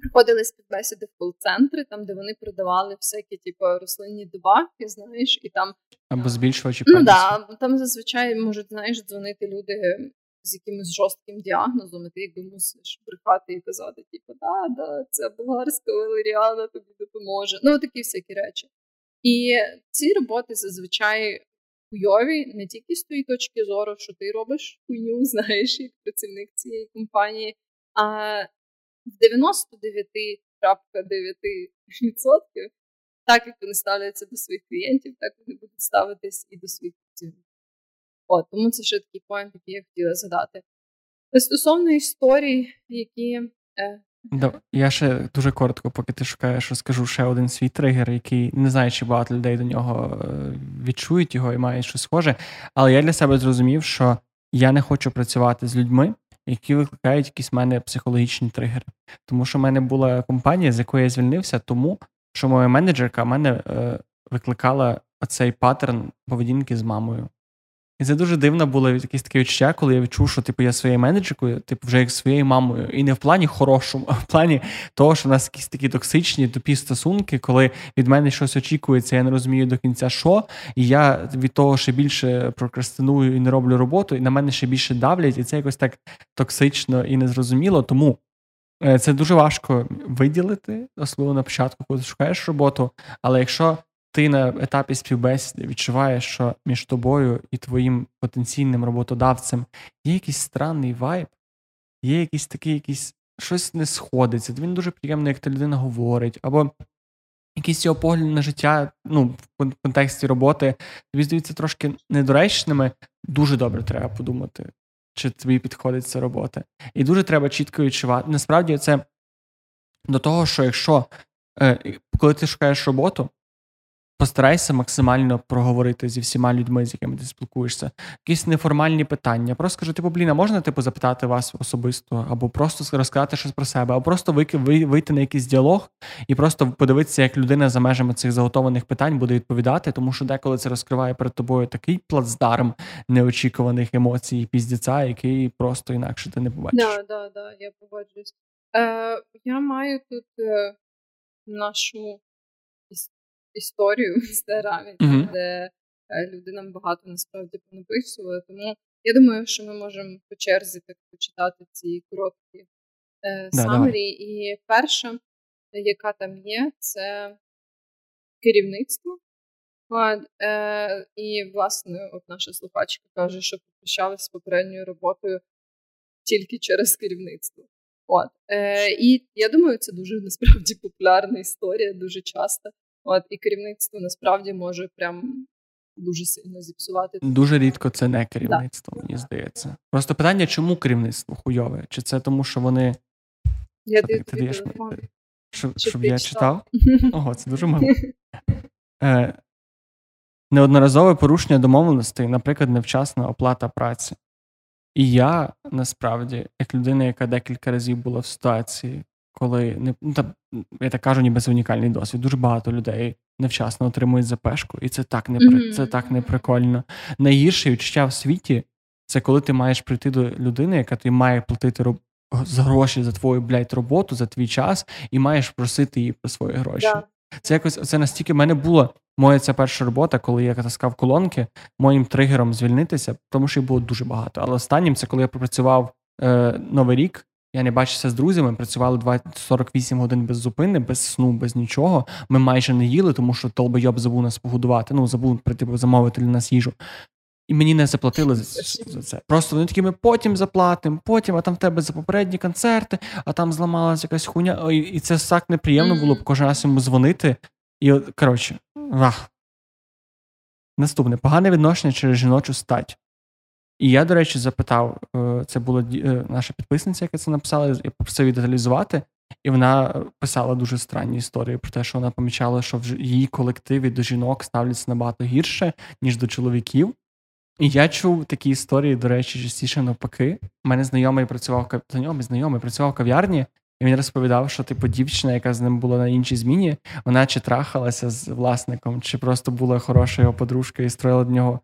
приходили співбесіди в кол-центри, там, де вони продавали всякі, типу, рослинні добавки, знаєш, і там. Або збільшувачі Ну, да, Там зазвичай можуть, знаєш, дзвонити люди з якимось жорстким діагнозом, і ти якби мусиш брехати і казати, типу, да, да, це болгарська валеріана тобі допоможе. Ну, такі всякі речі. І ці роботи зазвичай хуйові не тільки з тої точки зору, що ти робиш хуйню, знаєш, як працівник цієї компанії, а в 99,9% так як вони ставляться до своїх клієнтів, так вони будуть ставитись і до своїх працівників. От, тому це ще такий поінт, який я хотіла задати. Стосовно історій, які е, я ще дуже коротко, поки ти шукаєш, розкажу ще один свій тригер, який не знаю, чи багато людей до нього е, відчують його і мають щось схоже. Але я для себе зрозумів, що я не хочу працювати з людьми, які викликають якісь в мене психологічні тригери. Тому що в мене була компанія, з якої я звільнився, тому що моя менеджерка в мене е, викликала оцей паттерн поведінки з мамою. І це дуже дивно було якесь таке відчуття, коли я відчув, що типу я своєю менеджеркою, типу, вже як своєю мамою. І не в плані хорошому, а в плані того, що у нас якісь такі токсичні, тупі стосунки, коли від мене щось очікується, я не розумію до кінця, що. І я від того ще більше прокрастиную і не роблю роботу, і на мене ще більше давлять, і це якось так токсично і незрозуміло. Тому. Е, це дуже важко виділити, особливо на початку, коли шукаєш роботу. Але якщо ти на етапі співбесіди відчуваєш, що між тобою і твоїм потенційним роботодавцем є якийсь странний вайб, є якийсь такий, якийсь щось не сходиться. Він дуже приємно, як та людина говорить, або якісь його погляди на життя, ну, в контексті роботи, тобі здаються трошки недоречними, дуже добре треба подумати, чи тобі підходить ця робота. І дуже треба чітко відчувати. Насправді, це до того, що якщо е, коли ти шукаєш роботу, Постарайся максимально проговорити зі всіма людьми, з якими ти спілкуєшся. Якісь неформальні питання. Просто скажи, типу, блін, а можна типу запитати вас особисто, або просто розказати щось про себе, або просто вийти на якийсь діалог і просто подивитися, як людина за межами цих заготованих питань буде відповідати, тому що деколи це розкриває перед тобою такий плацдарм неочікуваних емоцій і піздіця, який просто інакше ти не побачиш. Так, да, да, я погоджуюсь. Е, Я маю тут е, нашу історію в інстаграмі, mm-hmm. де е, люди нам багато насправді понаписували. Тому я думаю, що ми можемо по черзі так почитати ці короткі е, самері. І перша, яка там є, це керівництво. Е, І, власне, от наша слухачка каже, що попрощалася з попередньою роботою тільки через керівництво. От. Е, І я думаю, це дуже насправді популярна історія, дуже часто. От і керівництво насправді може прям дуже сильно зіпсувати. Дуже рідко це не керівництво, да. мені здається. Просто питання, чому керівництво хуйове? Чи це тому, що вони я ти, ти даєш щоб, щоб я читав? Ого, це дуже мало. Е, Неодноразове порушення домовленостей, наприклад, невчасна оплата праці. І я насправді, як людина, яка декілька разів була в ситуації, коли не ну, та, я так кажу, ніби це унікальний досвід. Дуже багато людей невчасно отримують запешку, і це так не mm-hmm. це так не прикольно. Найгірше відчуття в світі це коли ти маєш прийти до людини, яка тобі має платити роб... за гроші за твою блядь, роботу, за твій час, і маєш просити її про свої гроші. Yeah. Це якось це настільки в мене була моя ця перша робота, коли я таскав колонки, моїм тригером звільнитися, тому що їх було дуже багато. Але останнім це коли я пропрацював е, новий рік. Я не бачився з друзями, працювали 20, 48 годин без зупини, без сну, без нічого. Ми майже не їли, тому що толбойоб забув нас погодувати. Ну, забув типу, замовити для нас їжу. І мені не заплатили за це. Просто вони такі, ми потім заплатимо, потім, а там в тебе за попередні концерти, а там зламалася якась хуйня. І це так неприємно було кожен раз йому дзвонити. І коротше, вах. Наступне погане відношення через жіночу стать. І я, до речі, запитав: е, це була е, наша підписниця, яка це написала, я попросив її деталізувати, і вона писала дуже странні історії про те, що вона помічала, що в її колективі до жінок ставляться набагато гірше, ніж до чоловіків. І я чув такі історії, до речі, частіше навпаки. У мене знайомий працював знайомий, знайомий працював в кав'ярні, і він розповідав, що типу дівчина, яка з ним була на іншій зміні, вона чи трахалася з власником, чи просто була хороша його подружка і строїла до нього.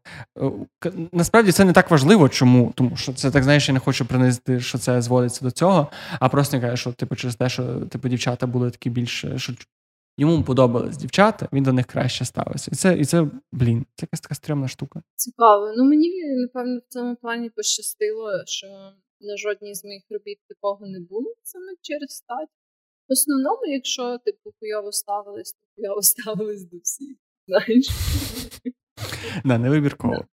Е, насправді це не так важливо, чому? Тому що це так знаєш, я не хочу принизити, що це зводиться до цього, а просто каже, що типу через те, що типу дівчата були такі більше, що йому подобались дівчата, він до них краще ставився. І це, і це блін, це якась така стрімна штука. Цікаво. Ну мені напевно в цьому плані пощастило, що на жодній з моїх робіт такого не було саме через стать. В основному, якщо типу хуйово ставились, то хуйово ставились до всіх. Знаєш? Не вибірково.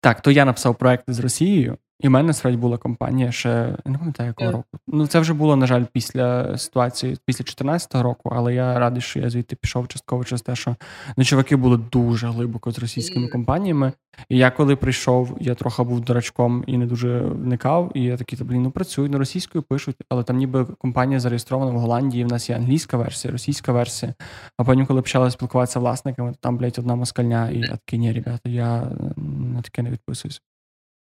Так, то я написав проект з Росією, і в мене насправді була компанія ще я не пам'ятаю якого yeah. року. Ну це вже було, на жаль, після ситуації, після 2014 року, але я радий, що я звідти пішов частково через те, що ну, чуваки були дуже глибоко з російськими компаніями. І я коли прийшов, я трохи був дурачком і не дуже вникав. І я такий, блін, ну працюють на російською пишуть, але там ніби компанія зареєстрована в Голландії. В нас є англійська версія, російська версія. А потім, коли почали спілкуватися власниками, там, блядь, одна москальня, і я такий, ні, ребята, я на таке не відписуюсь.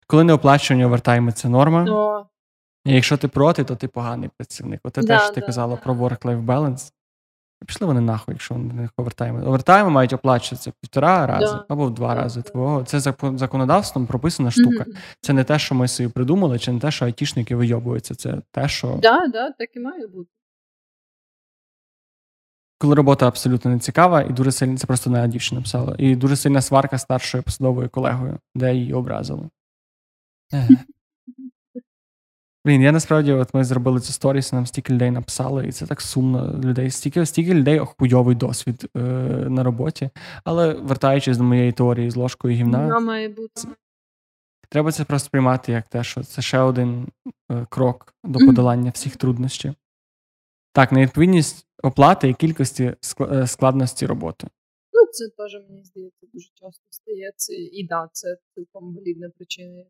Коли не оплачування овертайми це норма. О. І якщо ти проти, то ти поганий працівник. От те, да, що ти да, казала да. про work-life balance. Пішли вони нахуй, якщо вони не овертайми. Овертайми мають оплачуватися півтора рази або в два рази твого. Це законодавством прописана штука. Mm-hmm. Це не те, що ми собі придумали, чи не те, що айтішники вийобуються. Це те, що. Да, да, так і має бути. Коли робота абсолютно не цікава, і дуже сильно це просто на дівчина писала. І дуже сильна сварка старшою посадовою колегою, де її образили. Блін, я насправді, от ми зробили цю сторіс, нам стільки людей написали, і це так сумно. Людей, стільки стільки людей хуйовий досвід е, на роботі. Але вертаючись до моєї теорії з ложкою гімна, має бути. треба це просто приймати як те, що це ще один е, крок до подолання всіх труднощів. Так, невідповідність оплати і кількості е, складності роботи. Ну, це теж мені здається дуже часто стається. І да, це цілком валідна причина.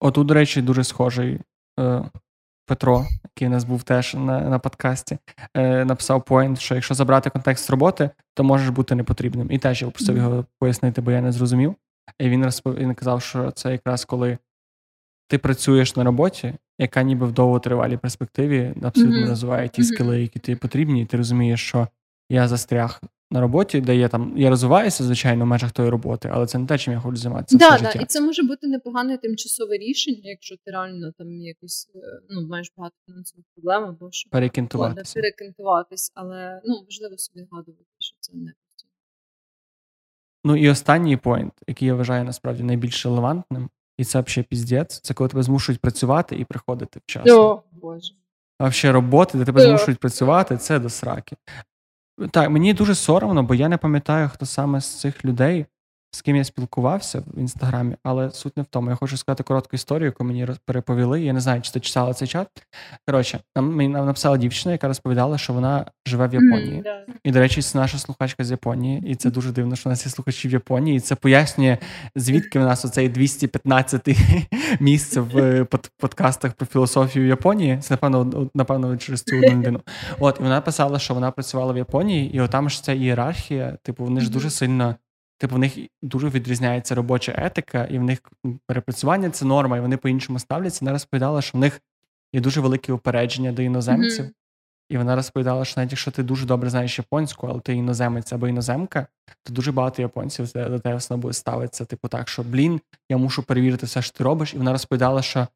Отут, до речі, дуже схожий е, Петро, який у нас був теж на на подкасті, е, написав поінт, що якщо забрати контекст роботи, то можеш бути непотрібним. І теж я попросив його пояснити, бо я не зрозумів. І він розпов... він казав, що це якраз коли ти працюєш на роботі, яка ніби в довготривалій перспективі абсолютно mm-hmm. розвиває ті скили, які тобі потрібні, і ти розумієш, що я застряг на роботі, де я там я розвиваюся, звичайно, в межах тої роботи, але це не те, чим я хочу займатися. Да, все да, І це може бути непогане тимчасове рішення, якщо ти реально там якось е, ну, маєш багато фінансових проблем, або що перекінтуватися. перекінтуватись, але ну важливо собі згадувати, що це не. Ну і останній поінт, який я вважаю насправді найбільш релевантним, і це взагалі піздець, це коли тебе змушують працювати і приходити вчасно. О, Боже. А взагалі роботи, де тебе змушують працювати, це до сраки. Так, мені дуже соромно, бо я не пам'ятаю, хто саме з цих людей з ким я спілкувався в інстаграмі, але суть не в тому. Я хочу сказати коротку історію, яку мені переповіли. Я не знаю, чи ти читала цей чат. Коротше, нам мені написала дівчина, яка розповідала, що вона живе в Японії. Mm, yeah. І, до речі, це наша слухачка з Японії, і це дуже дивно, що у нас є слухачі в Японії. І це пояснює, звідки в нас оцей 215 місце в подкастах про філософію Японії. Це напевно, напевно, через цю людину. От і вона писала, що вона працювала в Японії, і отам ж ця ієрархія, типу, вони ж дуже сильно. Типу, в них дуже відрізняється робоча етика, і в них перепрацювання це норма, і вони по-іншому ставляться. Вона розповідала, що в них є дуже велике упередження до іноземців. Mm-hmm. І вона розповідала, що навіть якщо ти дуже добре знаєш японську, але ти іноземець або іноземка, то дуже багато японців до тебе буде ставитися, типу, так, що блін, я мушу перевірити все, що ти робиш. І вона розповідала, що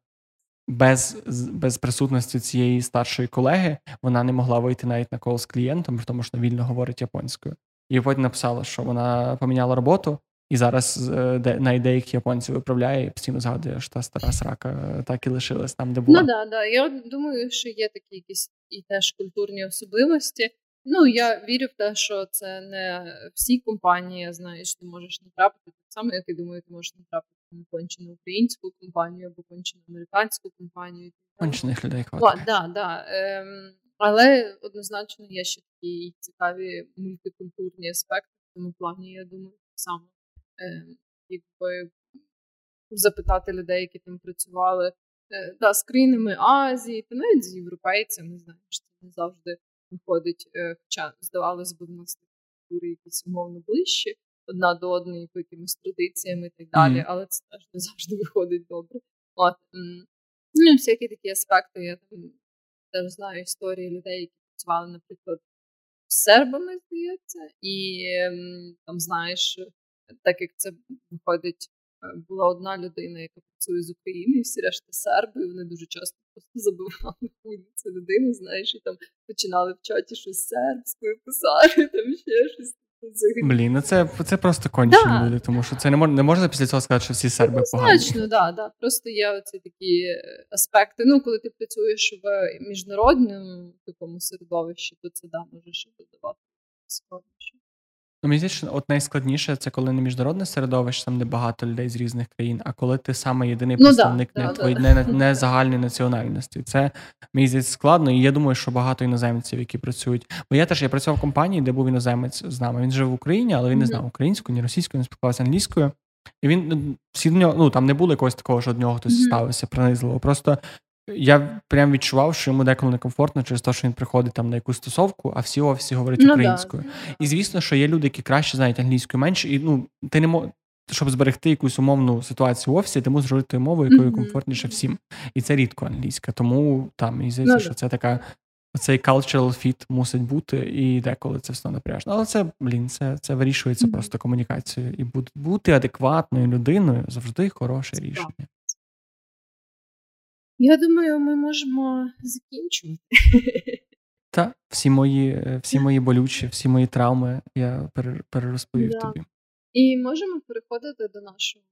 без без присутності цієї старшої колеги вона не могла вийти навіть на кол з клієнтом, тому що вільно говорить японською. І потім написала, що вона поміняла роботу, і зараз е, де на деяких японців виправляє і постійно згадує, що та стара срака е, так і лишилась там, де була. Ну да, да. Я думаю, що є такі якісь і теж культурні особливості. Ну я вірю в те, що це не всі компанії, знаєш, ти можеш натрапити так само, як я думаю, ти можеш натрапити на кончену українську компанію або кончену американську компанію. Кончених людей хватає. Да, да. Ем, але однозначно є ще такі цікаві мультикультурні аспекти в цьому плані. Я думаю, саме е, якби запитати людей, які там працювали е, да, з країнами Азії, та навіть з європейцями, знаєш, це не завжди виходить. Е, хоча здавалось би, в нас культури якісь умовно ближчі одна до одної по якимись традиціями і так далі, mm. але це теж не завжди виходить добре. От, ну, всякі такі аспекти я там теж знаю історії людей, які працювали, наприклад, з сербами, здається, і ем, там знаєш, так як це виходить, е, була одна людина, яка працює з України, і всі решта серби, і вони дуже часто просто забивали хуй цю людину, знаєш, і там починали в чаті щось сербською писати, там ще щось. Блін, ну це це просто кончені да. люди, тому що це не можна не можна після цього сказати, що всі серби погані. Значно, да, да. Просто є оці такі е, аспекти. Ну, коли ти працюєш в міжнародному такому середовищі, то це да, може ще додавати складніше. Ну, мені здається, от найскладніше це коли не міжнародне середовище, там де багато людей з різних країн, а коли ти саме єдиний ну, представник да, не, да, твої, не, не загальної національності. Це мені здається складно, і я думаю, що багато іноземців, які працюють. Бо я теж я працював в компанії, де був іноземець з нами. Він жив в Україні, але він mm-hmm. не знав українською, ні російською, не спілкувався англійською. І він ну, всі до нього, ну там не було якогось такого, що до нього хтось mm-hmm. ставився принизливо. Просто я прям відчував, що йому деколи некомфортно через те, що він приходить там на якусь стосовку, а всі офісі говорять ну, українською. Да. І звісно, що є люди, які краще знають англійською менше, і ну ти не мож... щоб зберегти якусь умовну ситуацію в офісі, ти мусиш говорити мовою, якою mm-hmm. комфортніше всім. І це рідко англійська. Тому там мені здається, ну, що це така. Цей cultural fit мусить бути, і деколи це все напряжно. Але це, блін, це це вирішується mm-hmm. просто комунікацією. І бути адекватною людиною завжди хороше рішення. Я думаю, ми можемо закінчувати. Так, всі мої е, всі мої болючі, всі мої травми я перерозповів да. тобі. І можемо переходити до нашого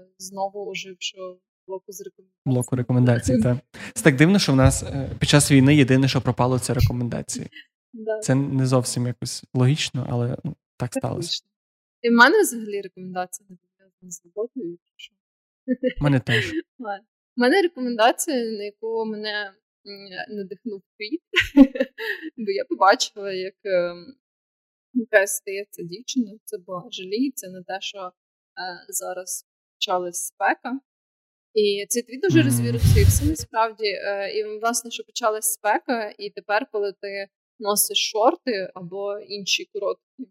е, знову ожившого блоку з рекомендацій. Блоку рекомендацій, так. Це так дивно, що в нас е, під час війни єдине, що пропало, це рекомендації. Да. Це не зовсім якось логічно, але ну, так сталося. І в мене взагалі рекомендація не пов'язана з роботою. У мене теж. У мене рекомендація, на яку мене надихнув твіт, бо я побачила, як ем, якась стається дівчина, це була жаліється на те, що е, зараз почалась спека. І цей твіт дуже розвірусився насправді. Е, і власне, що почалась спека, і тепер, коли ти носиш шорти або інші короткі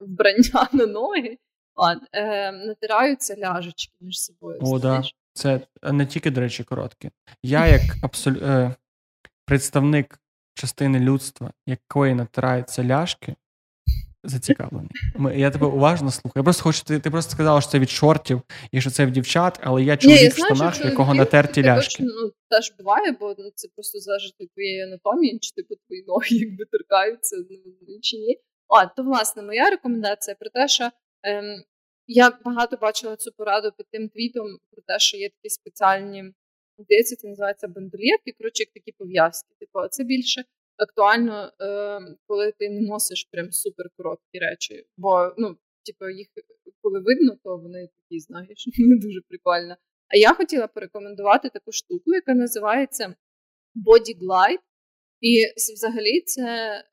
вбрання на ноги, от, е, натираються ляжечки між собою. О, да. Це не тільки, до речі, короткі. Я, як абсолю... е, представник частини людства, якої натираються ляшки, зацікавлений. Ми, Я тебе уважно слухаю. Я просто хочу, ти ти просто сказала, що це від шортів і що це в дівчат, але я чоловік в штанах, що якого натерті ляшки. Ну, теж буває, бо ну, це просто залежить від твоєї анатомії, чи типу твої ноги якби торкаються ну, чи ні. А, то власне моя рекомендація про те, що ем, я багато бачила цю пораду під тим твітом про те, що є такі спеціальні, здається, це називається бандолетки, коротше, як такі пов'язки. Типу, це більше актуально, е, коли ти не носиш прям супер короткі речі. Бо ну, типу, їх коли видно, то вони такі, знаєш, не дуже прикольно. А я хотіла порекомендувати таку штуку, яка називається Body Glide. І взагалі це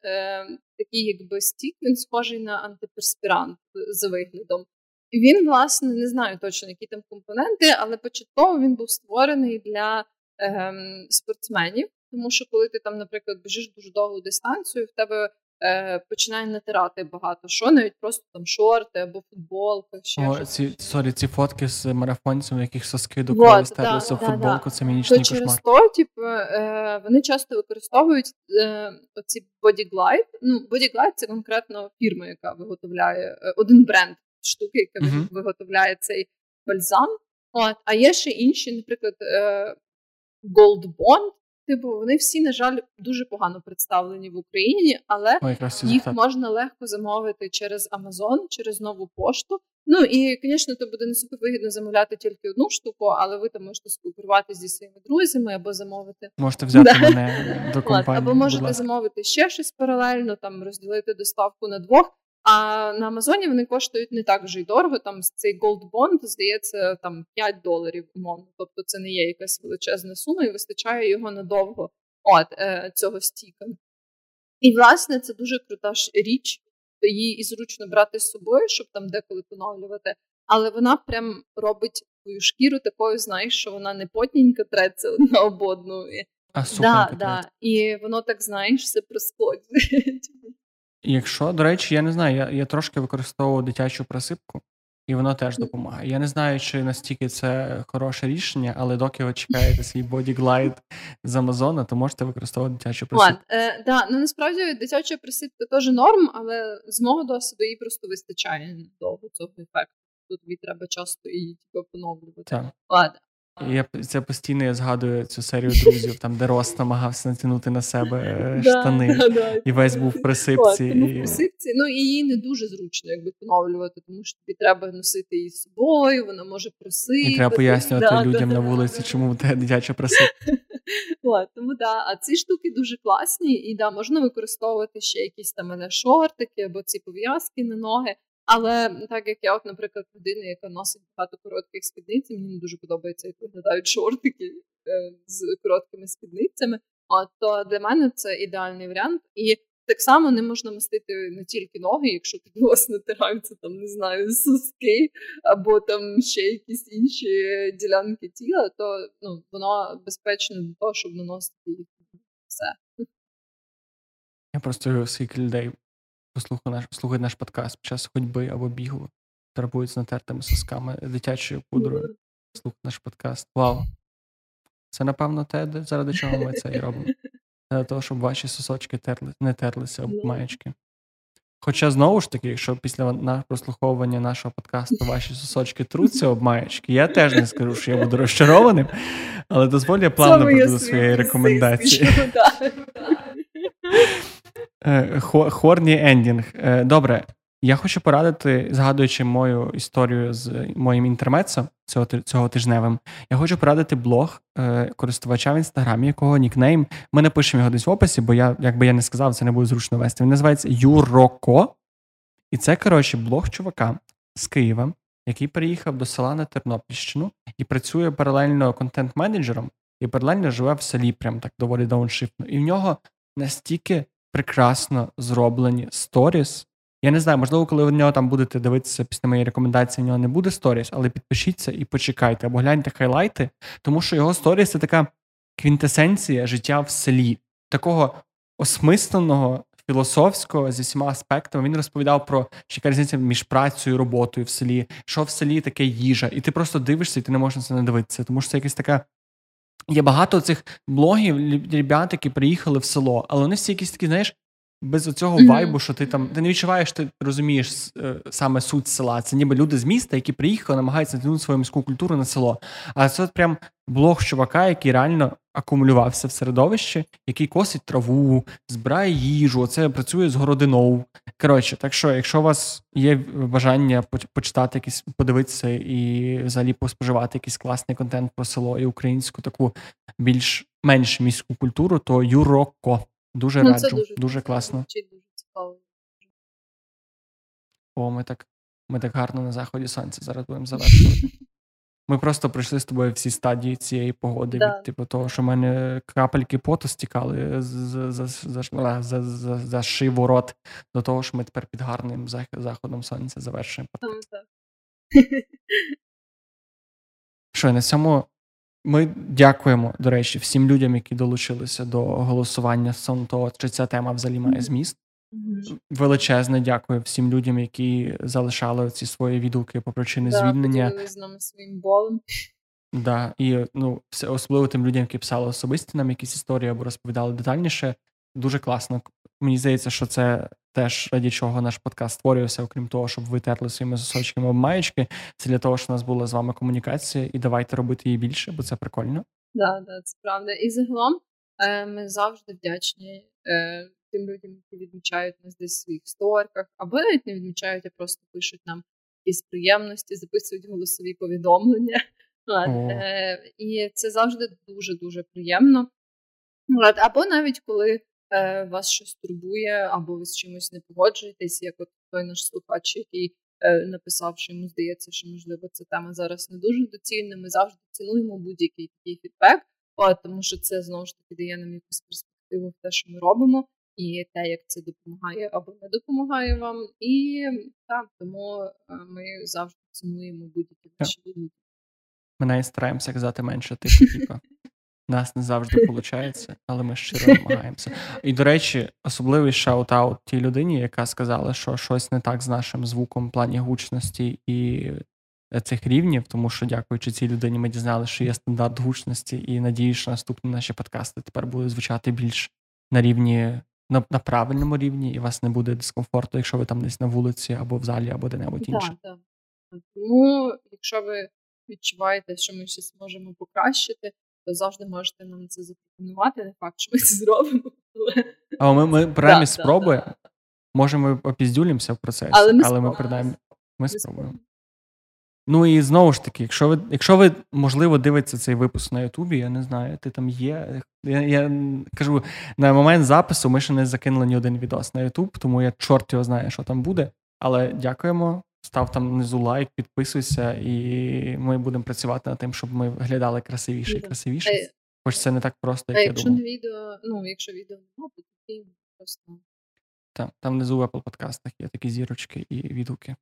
е, такий якби стік, він схожий на антиперспірант за виглядом. І він, власне, не знаю точно, які там компоненти, але початково він був створений для е, спортсменів. Тому що коли ти там, наприклад, біжиш дуже довгу дистанцію, в тебе е, починає натирати багато що, навіть просто там шорти або футболка. ще О, ці, sorry, ці фотки з марафонцями, яких соски до да, в футболку, да, це медічний то через то, типу, е, вони часто використовують е, оці Body Glide. Ну, Body Glide це конкретно фірма, яка виготовляє е, один бренд штуки, яка uh виготовляє цей бальзам. От, А є ще інші, наприклад, е, Gold Bond, Типу, вони всі, на жаль, дуже погано представлені в Україні, але Ой, їх можна легко замовити через Амазон, через нову пошту. Ну і, звісно, то буде не супер вигідно замовляти тільки одну штуку, але ви там можете спілкуватися зі своїми друзями або замовити. Можете взяти мене до компанії. Або можете замовити ще щось паралельно, там розділити доставку на двох. А на Амазоні вони коштують не так вже й дорого. Там цей Gold Bond, здається, там 5 доларів умовно. Тобто це не є якась величезна сума, і вистачає його надовго от е, цього стіка. І, власне, це дуже крута ж річ, її і зручно брати з собою, щоб там деколи поновлювати. Але вона прям робить твою шкіру такою, знаєш, що вона не потненька треться одна об одну. А да, да. І воно так, знаєш, все просходить. Якщо, до речі, я не знаю, я я трошки використовував дитячу присипку, і воно теж допомагає. Я не знаю, чи настільки це хороше рішення, але доки ви чекаєте свій бодіглайд з Амазона, то можете використовувати дитячу присипку. Е, да, ну насправді дитяча присипка теж норм, але з мого досвіду їй просто вистачає довго цього ефекту. Тут тобі треба часто її типу, поновлювати. Так. Ладно. Я це постійно я згадую цю серію друзів, там де Рос намагався натягнути на себе е, штани, да, да, і весь був в присипці. І... в присипці. Ну і її не дуже зручно якби поновлювати, тому що тобі треба носити її з собою, вона може просипати. І треба пояснювати людям на вулиці, чому те дитяча присипка. Тому да, а ці штуки дуже класні, і да, можна використовувати ще якісь там шортики або ці пов'язки на ноги. Але так як я, от, наприклад, людина, яка носить багато коротких спідниць, мені не дуже подобається, як виглядають шортики е, з короткими спідницями. От, то для мене це ідеальний варіант. І так само не можна мастити не тільки ноги, якщо під вас натираються там, не знаю, соски або там ще якісь інші ділянки тіла, то ну, воно безпечно для того, щоб наносити їх все. Я просто скільки людей послухає наш слухає наш подкаст під час ходьби або бігу, тарбують з натертими сосками дитячою пудрою. Слухає наш подкаст. Вау! Це, напевно, те, заради чого ми це і робимо. Для того, щоб ваші сосочки терли, не терлися об маєчки. Хоча, знову ж таки, якщо після прослуховування нашого подкасту ваші сосочки труться об маєчки, я теж не скажу, що я буду розчарованим, але дозволь я плавно до своєї рекомендації. Е, хорні ендінг. Е, добре, я хочу порадити, згадуючи мою історію з моїм інтермецом цього цього тижневим, я хочу порадити блог е, користувача в інстаграмі, якого нікнейм. Ми напишемо його десь в описі, бо я, якби я не сказав, це не буде зручно вести. Він називається Юроко. І це, коротше, блог чувака з Києва, який переїхав до села на Тернопільщину і працює паралельно контент-менеджером і паралельно живе в селі, прям так доволі дауншифтно. І в нього настільки прекрасно зроблені сторіс. Я не знаю, можливо, коли ви в нього там будете дивитися після моєї рекомендації, в нього не буде сторіс, але підпишіться і почекайте, або гляньте хайлайти, тому що його сторіс це така квінтесенція життя в селі, такого осмисленого, філософського зі всіма аспектами. Він розповідав про що різниця між працею і роботою в селі, що в селі таке їжа, і ти просто дивишся, і ти не можеш на це не дивитися, тому що це якась така. Є багато цих блогів, ребят, які приїхали в село, але вони всі якісь такі, знаєш, без оцього mm-hmm. вайбу, що ти там ти не відчуваєш, ти розумієш е, саме суть села. Це ніби люди з міста, які приїхали, намагаються натягнути свою міську культуру на село. А це от прям блог чувака, який реально акумулювався в середовищі, який косить траву, збирає їжу, оце працює з городиною. Коротше, так що, якщо у вас є бажання почитати якісь, подивитися і взагалі поспоживати якийсь класний контент про село і українську таку більш менш міську культуру, то Юроко. Дуже ну, раджу, дуже, дуже класно. Дуже. О, ми так ми так гарно на заході сонця зараз будемо завершувати. Ми просто пройшли з тобою всі стадії цієї погоди, да. від типу того, що в мене крапельки поту стікали за за, за, за, за, за шиворот до того, що ми тепер під гарним заходом сонця завершуємо. Що на цьому ми дякуємо, до речі, всім людям, які долучилися до голосування стосовно того, чи ця тема взагалі має зміст. Величезне дякую всім людям, які залишали ці свої відгуки по причини да, звільнення. з нами своїм болем. Да, і ну, особливо тим людям, які писали особисті нам якісь історії або розповідали детальніше. Дуже класно. Мені здається, що це теж раді чого наш подкаст створювався, окрім того, щоб ви терли своїми сосочками об маєчки. Це для того, щоб у нас була з вами комунікація, і давайте робити її більше, бо це прикольно. Да, да, це правда. І загалом е, ми завжди вдячні е, тим людям, які відмічають нас десь в своїх сторках, або навіть не відмічають, а просто пишуть нам якісь приємності, записують голосові повідомлення. Е, І це завжди дуже дуже приємно. Або навіть коли е, вас щось турбує, або ви з чимось не погоджуєтесь, як от той наш слухач, який е, написав, що йому здається, що можливо ця тема зараз не дуже доцільна. Ми завжди цінуємо будь-який такий фідбек, тому що це знову ж таки дає нам якусь перспективу в те, що ми робимо, і те, як це допомагає або не допомагає вам. І так, тому е, ми завжди цінуємо будь-які ваші відгуки. Ми навіть стараємося казати менше типу, типу. Нас не завжди виходить, але ми щиро намагаємося. І, до речі, особливий шаут-аут тій людині, яка сказала, що щось не так з нашим звуком в плані гучності і цих рівнів, тому що, дякуючи цій людині, ми дізналися, що є стандарт гучності, і надію, що наступні наші подкасти тепер будуть звучати більш на рівні, на, на правильному рівні, і у вас не буде дискомфорту, якщо ви там десь на вулиці або в залі, або де-небудь інше. Так, так. Тому, якщо ви відчуваєте, що ми щось можемо покращити то завжди можете нам це запропонувати. Не факт, що ми це зробимо. А ми ми принаймні да, спробуємо. Да, да. Може, ми опіздюлімося в процесі, але ми, але ми принаймні ми спробуємо. Ну і знову ж таки, якщо ви, якщо ви, можливо, дивитеся цей випуск на Ютубі, я не знаю, ти там є. Я я кажу, на момент запису ми ще не закинули ні один відос на Ютуб, тому я чорт його знає, що там буде. Але дякуємо Став там внизу лайк, підписуйся, і ми будемо працювати над тим, щоб ми виглядали красивіше і красивіше. Хоч це не так просто, як а я якщо думав. відео, ну якщо відео не то тоді просто. Так, там внизу в Apple подкастах є такі зірочки і відгуки.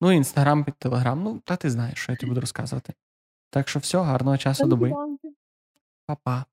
Ну, інстаграм під телеграм. Ну, та ти знаєш, що я тобі буду розказувати. Так що все, гарного часу доби. Па-па.